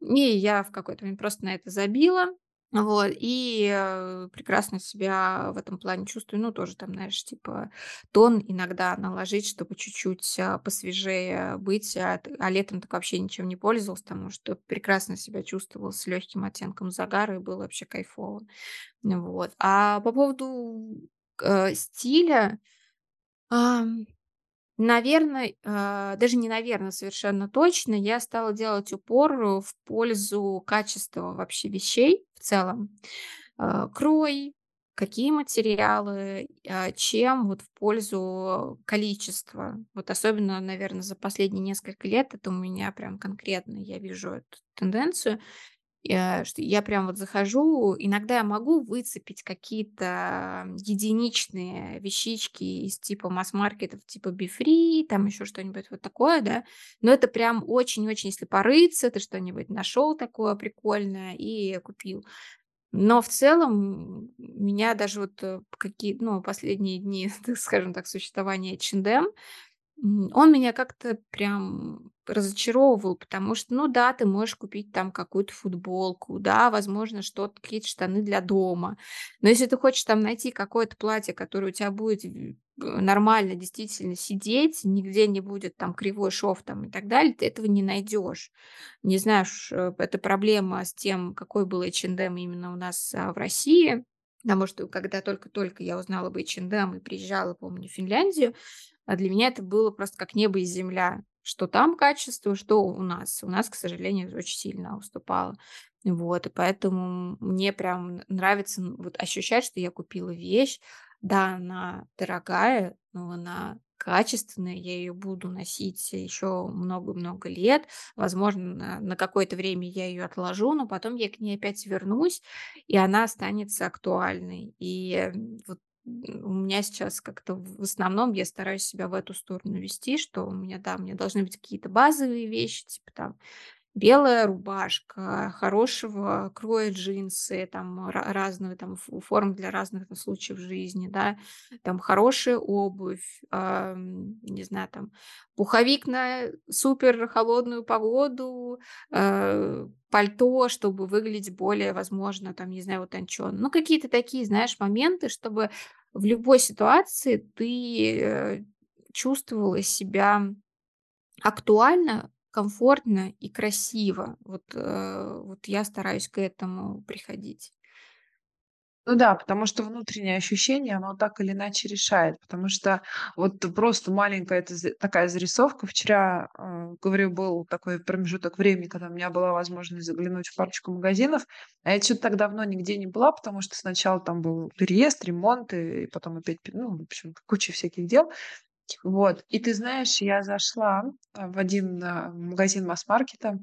И я в какой-то момент просто на это забила. Вот, и э, прекрасно себя в этом плане чувствую. Ну, тоже там, знаешь, типа тон иногда наложить, чтобы чуть-чуть а, посвежее быть. А, а летом так вообще ничем не пользовалась, потому что прекрасно себя чувствовала с легким оттенком загара, и было вообще кайфово. Вот. А по поводу э, стиля, Наверно, а, даже не наверно, совершенно точно, я стала делать упор э, в пользу качества вообще вещей в целом. А, крой, какие материалы, а, чем вот в пользу количества. Вот особенно, наверно, за последние несколько лет это у меня прям конкретно я вижу эту тенденцию. Я что я прям вот захожу, иногда я могу выцепить какие-то единичные вещички из типа масс-маркетов, типа Бифри, там еще что-нибудь вот такое, да. Но это прям очень-очень, если порыться, ты что-нибудь нашел такое прикольное и купил. Но в целом меня даже вот э, какие, ну, последние дни, [laughs] скажем так, существования H&M он меня как-то прям разочаровывал, потому что, ну да, ты можешь купить там какую-то футболку, да, возможно, что-то, какие-то штаны для дома. Но если ты хочешь там найти какое-то платье, которое у тебя будет э, нормально действительно сидеть, нигде не будет там кривой шов там и так далее, ты этого не найдешь. Не знаю, ш- э, это проблема с тем, какой был H&M именно у нас а, в России. Потому что когда только-только я узнала об H&M и приезжала, помню, в Финляндию, а для меня это было просто как небо и земля. Что там качество, что у нас. У нас, к сожалению, очень сильно уступало. Вот, и поэтому мне прям нравится вот ощущать, что я купила вещь. Да, она дорогая, но она качественная, я ее буду носить еще много-много лет. Возможно, на, какое-то время я ее отложу, но потом я к ней опять вернусь, и она останется актуальной. И вот у меня сейчас как-то в основном я стараюсь себя в эту сторону вести, что у меня, да, меня должны быть какие-то базовые вещи, типа там белая рубашка, хорошего кроя джинсы, там ра- разные там форм для разных там, случаев жизни, да, там хорошая обувь, ам, не знаю, там пуховик на супер холодную погоду, э, пальто, чтобы выглядеть более, возможно, там, не знаю, утонченно. Ну, какие-то такие, знаешь, моменты, чтобы в любой ситуации ты э, чувствовала себя Актуально, комфортно и красиво. Вот, э, вот я стараюсь к этому приходить. Ну да, потому что внутреннее ощущение, оно так или иначе решает. Потому что вот просто маленькая за такая зарисовка. Вчера, э, говорю, был такой промежуток времени, когда у меня была возможность заглянуть в парочку магазинов. А я чё то так давно нигде не была, потому что сначала там был переезд, ремонт, и потом опять ну, в общем, куча всяких дел. Вот. И ты знаешь, я зашла, а, в один, а, магазин масс-маркета,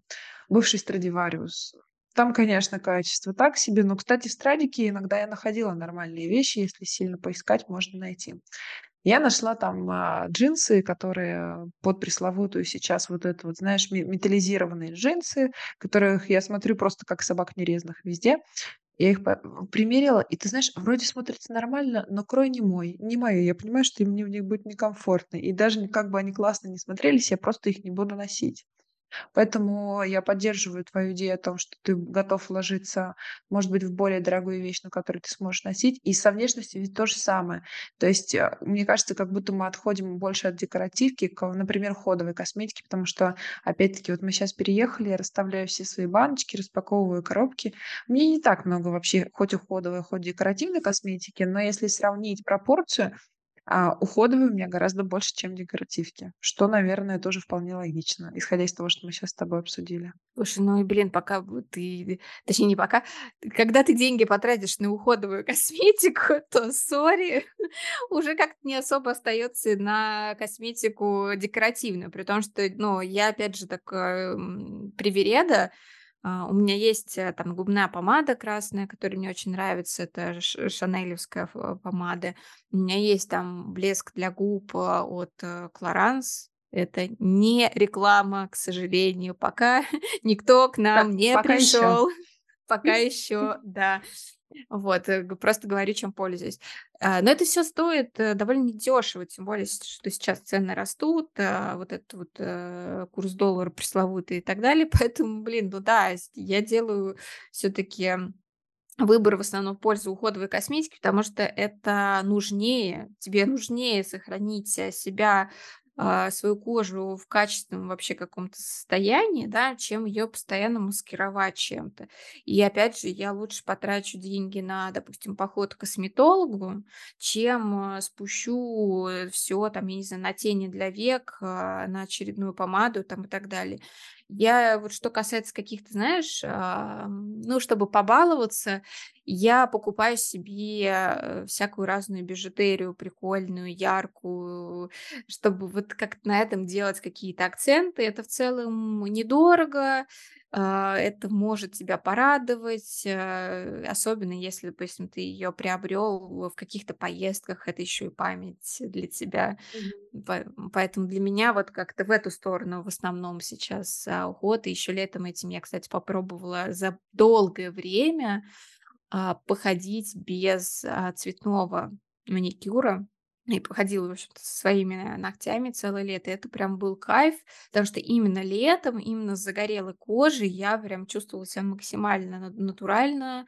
бывший Страдивариус. Там, конечно, качество так себе, но, кстати, в Страдике иногда я находила нормальные вещи, если сильно поискать, можно найти. Я нашла там, а, джинсы, которые под пресловутую сейчас вот эту вот, знаешь, ме металлизированные джинсы, которых я смотрю просто как собак нерезанных везде. Я их по примерила, и ты знаешь, вроде смотрится нормально, но крой не мой, не моё. Я понимаю, что мне в них будет некомфортно. И даже как бы они классно не смотрелись, я просто их не буду носить. Поэтому я поддерживаю твою идею о том, что ты готов вложиться, может быть, в более дорогую вещь, но которую ты сможешь носить. И со внешностью ведь то же самое. То есть, э, мне кажется, как будто мы отходим больше от декоративки к, например, ходовой косметике, потому что, опять-таки, вот мы сейчас переехали, я расставляю все свои баночки, распаковываю коробки. Мне не так много вообще, хоть уходовой, хоть декоративной косметики, но если сравнить пропорцию, А уходовые у меня гораздо больше, чем декоративки, что, наверное, тоже вполне логично, исходя из того, что мы сейчас с тобой обсудили. Слушай, ну и, блин, пока ты, точнее, не пока, когда ты деньги потратишь на уходовую косметику, [laughs] то, сори, [laughs] уже как-то не особо остается на косметику декоративную, при том, что, ну, я, опять же, такая привереда, а, у меня есть э, там губная помада красная, которая мне очень нравится, это шанелевская помада. У меня есть там блеск для губ а, от Clarins, это не реклама, к сожалению, пока [laughs] никто к нам Так, не пока еще. пришел. [laughs] Пока еще, да. Вот, э, просто говорю, чем пользуюсь. А, но это все стоит э, довольно недешево, тем более, что сейчас цены растут, а, вот этот вот э, курс доллара пресловутый и так далее. [laughs] Поэтому, блин, ну да, я делаю все-таки выбор в основном в пользу уходовой косметики, потому что это нужнее, тебе нужнее сохранить себя свою кожу в качественном вообще каком-то состоянии, да, чем ее постоянно маскировать чем-то. И опять же, я лучше потрачу деньги на, допустим, поход к косметологу, чем а, спущу все там, я не знаю, на тени для век, а, на очередную помаду там и так далее. Я вот что касается каких-то, знаешь, а, ну, чтобы побаловаться, я покупаю себе э, всякую разную бижутерию прикольную, яркую, чтобы вот как-то на этом делать какие-то акценты. Это в целом недорого, это может тебя порадовать, э, особенно если, допустим, ты ее приобрел в каких-то поездках, это еще и память для тебя. Поэтому для меня вот как-то в эту сторону в основном сейчас а, уход. И еще летом этим я, кстати, попробовала за долгое время а, походить без цветного маникюра. И походила, в общем-то, со своими ногтями целое лето. Это прям был кайф, потому что именно летом, именно с загорелой кожей я прям чувствовала себя максимально натурально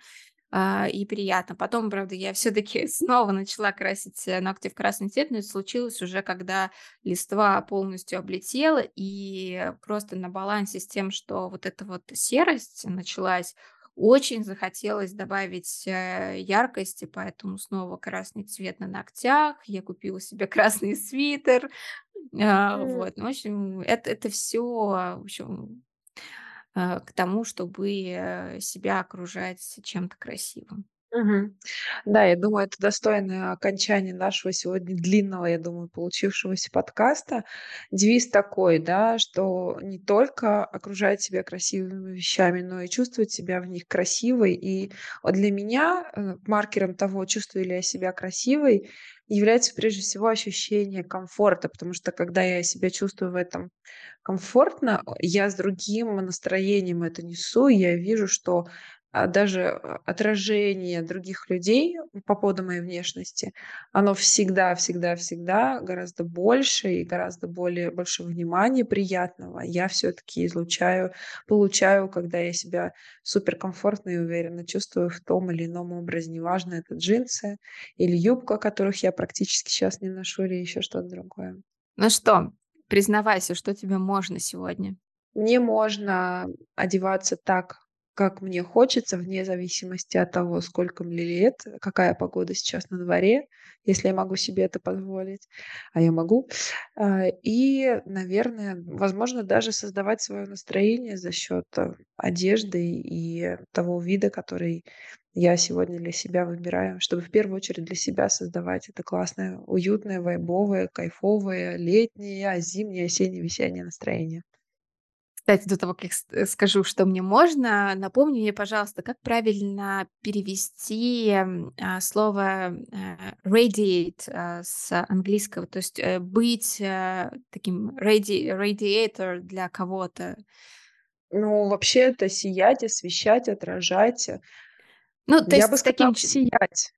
а, и приятно. Потом, правда, я все-таки [laughs] снова начала красить э, ногти в красный цвет, но это случилось уже, когда листва полностью облетела, и просто на балансе с тем, что вот эта вот серость началась, очень захотелось добавить э, яркости, поэтому снова красный цвет на ногтях. Я купила себе [laughs] красный свитер. А, вот, ну, в общем, это, это все, в общем, а, к тому, чтобы э, себя окружать чем-то красивым. Мгм. Да, я думаю, это достойное окончание нашего сегодня длинного, я думаю, получившегося подкаста. Девиз такой, да, что не только окружать себя красивыми вещами, но и чувствовать себя в них красивой. И вот для меня э, маркером того, чувствую ли я себя красивой, является прежде всего ощущение комфорта, потому что когда я себя чувствую в этом комфортно, я с другим настроением это несу, и я вижу, что даже а, отражение других людей по поводу моей внешности, оно всегда, всегда, всегда гораздо больше и гораздо более больше внимания приятного я все-таки излучаю, получаю, когда я себя суперкомфортно и уверенно чувствую в том или ином образе. Неважно, это джинсы или юбка, которых я практически сейчас не ношу, или еще что-то другое. Ну что, признавайся, что тебе можно сегодня? Мне можно одеваться так, как мне хочется, вне зависимости от того, сколько мне лет, какая погода сейчас на дворе, если я могу себе это позволить, а я могу. А, и, наверное, возможно, даже создавать свое настроение за счет э, одежды и того вида, который я сегодня для себя выбираю, чтобы в первую очередь для себя создавать это классное, уютное, вайбовое, кайфовое, летнее, зимнее, осеннее, весеннее настроение. Кстати, до того, как э, скажу, что мне можно, напомни мне, пожалуйста, как правильно перевести а, слово э, radiate а, с английского, то есть э, быть таким radi radiator для кого-то. Ну, вообще это сиять, освещать, отражать. Ну, то Я бы есть таким сказала, сиять.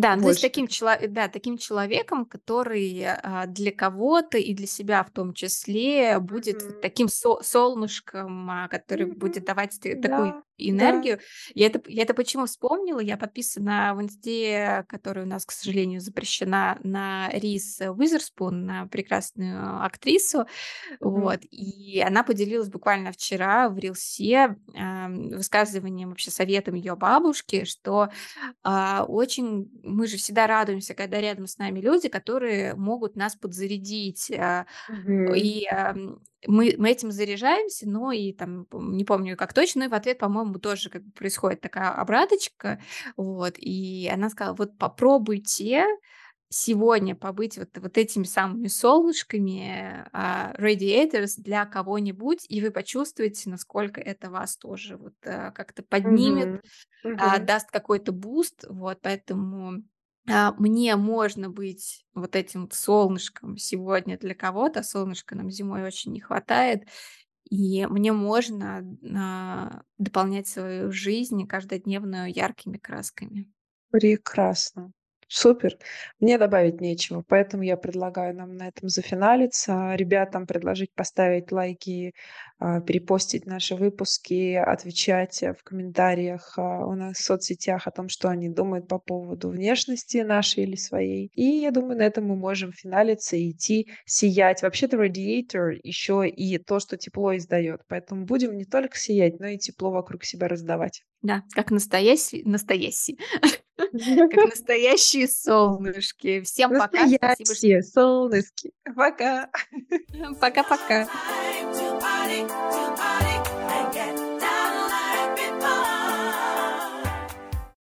Да, ну, то есть таким чело да, таким человеком, который, а, для кого-то и для себя в том числе будет Мгм. таким со солнышком, а, который будет Мгм. давать такую Да. Энергию. Да. Я, это, я это почему вспомнила? Я подписана в инсте, которая у нас, к сожалению, запрещена, на Рис Уизерспун, на прекрасную актрису. Mm-hmm. Вот. И она поделилась буквально вчера в Рилсе э, высказыванием, вообще советом ее бабушки, что э, очень мы же всегда радуемся, когда рядом с нами люди, которые могут нас подзарядить. Э, mm-hmm. И э, мы, мы этим заряжаемся, но и там, не помню как точно, и в ответ, по-моему, тоже как бы происходит такая обраточка, вот, и она сказала, вот попробуйте сегодня побыть вот, вот этими самыми солнышками, uh, radiators для кого-нибудь, и вы почувствуете, насколько это вас тоже вот uh, как-то поднимет, mm-hmm. Mm-hmm. Uh, даст какой-то boost, вот, поэтому мне можно быть вот этим солнышком сегодня для кого-то, солнышка нам зимой очень не хватает, и мне можно а, дополнять свою жизнь каждодневную яркими красками. Прекрасно. Супер. Мне добавить нечего, поэтому я предлагаю нам на этом зафиналиться. Ребятам предложить поставить лайки, а, перепостить наши выпуски, отвечать в комментариях а, у нас в соцсетях о том, что они думают по поводу внешности нашей или своей. И я думаю, на этом мы можем финалиться и идти сиять. Вообще-то радиатор еще и то, что тепло издает. Поэтому будем не только сиять, но и тепло вокруг себя раздавать. Да, как настоящий, настоящий. [laughs] [laughs] Как [laughs] настоящие солнышки. Всем пока. Настоящие солнышки. Пока. [laughs] Пока-пока.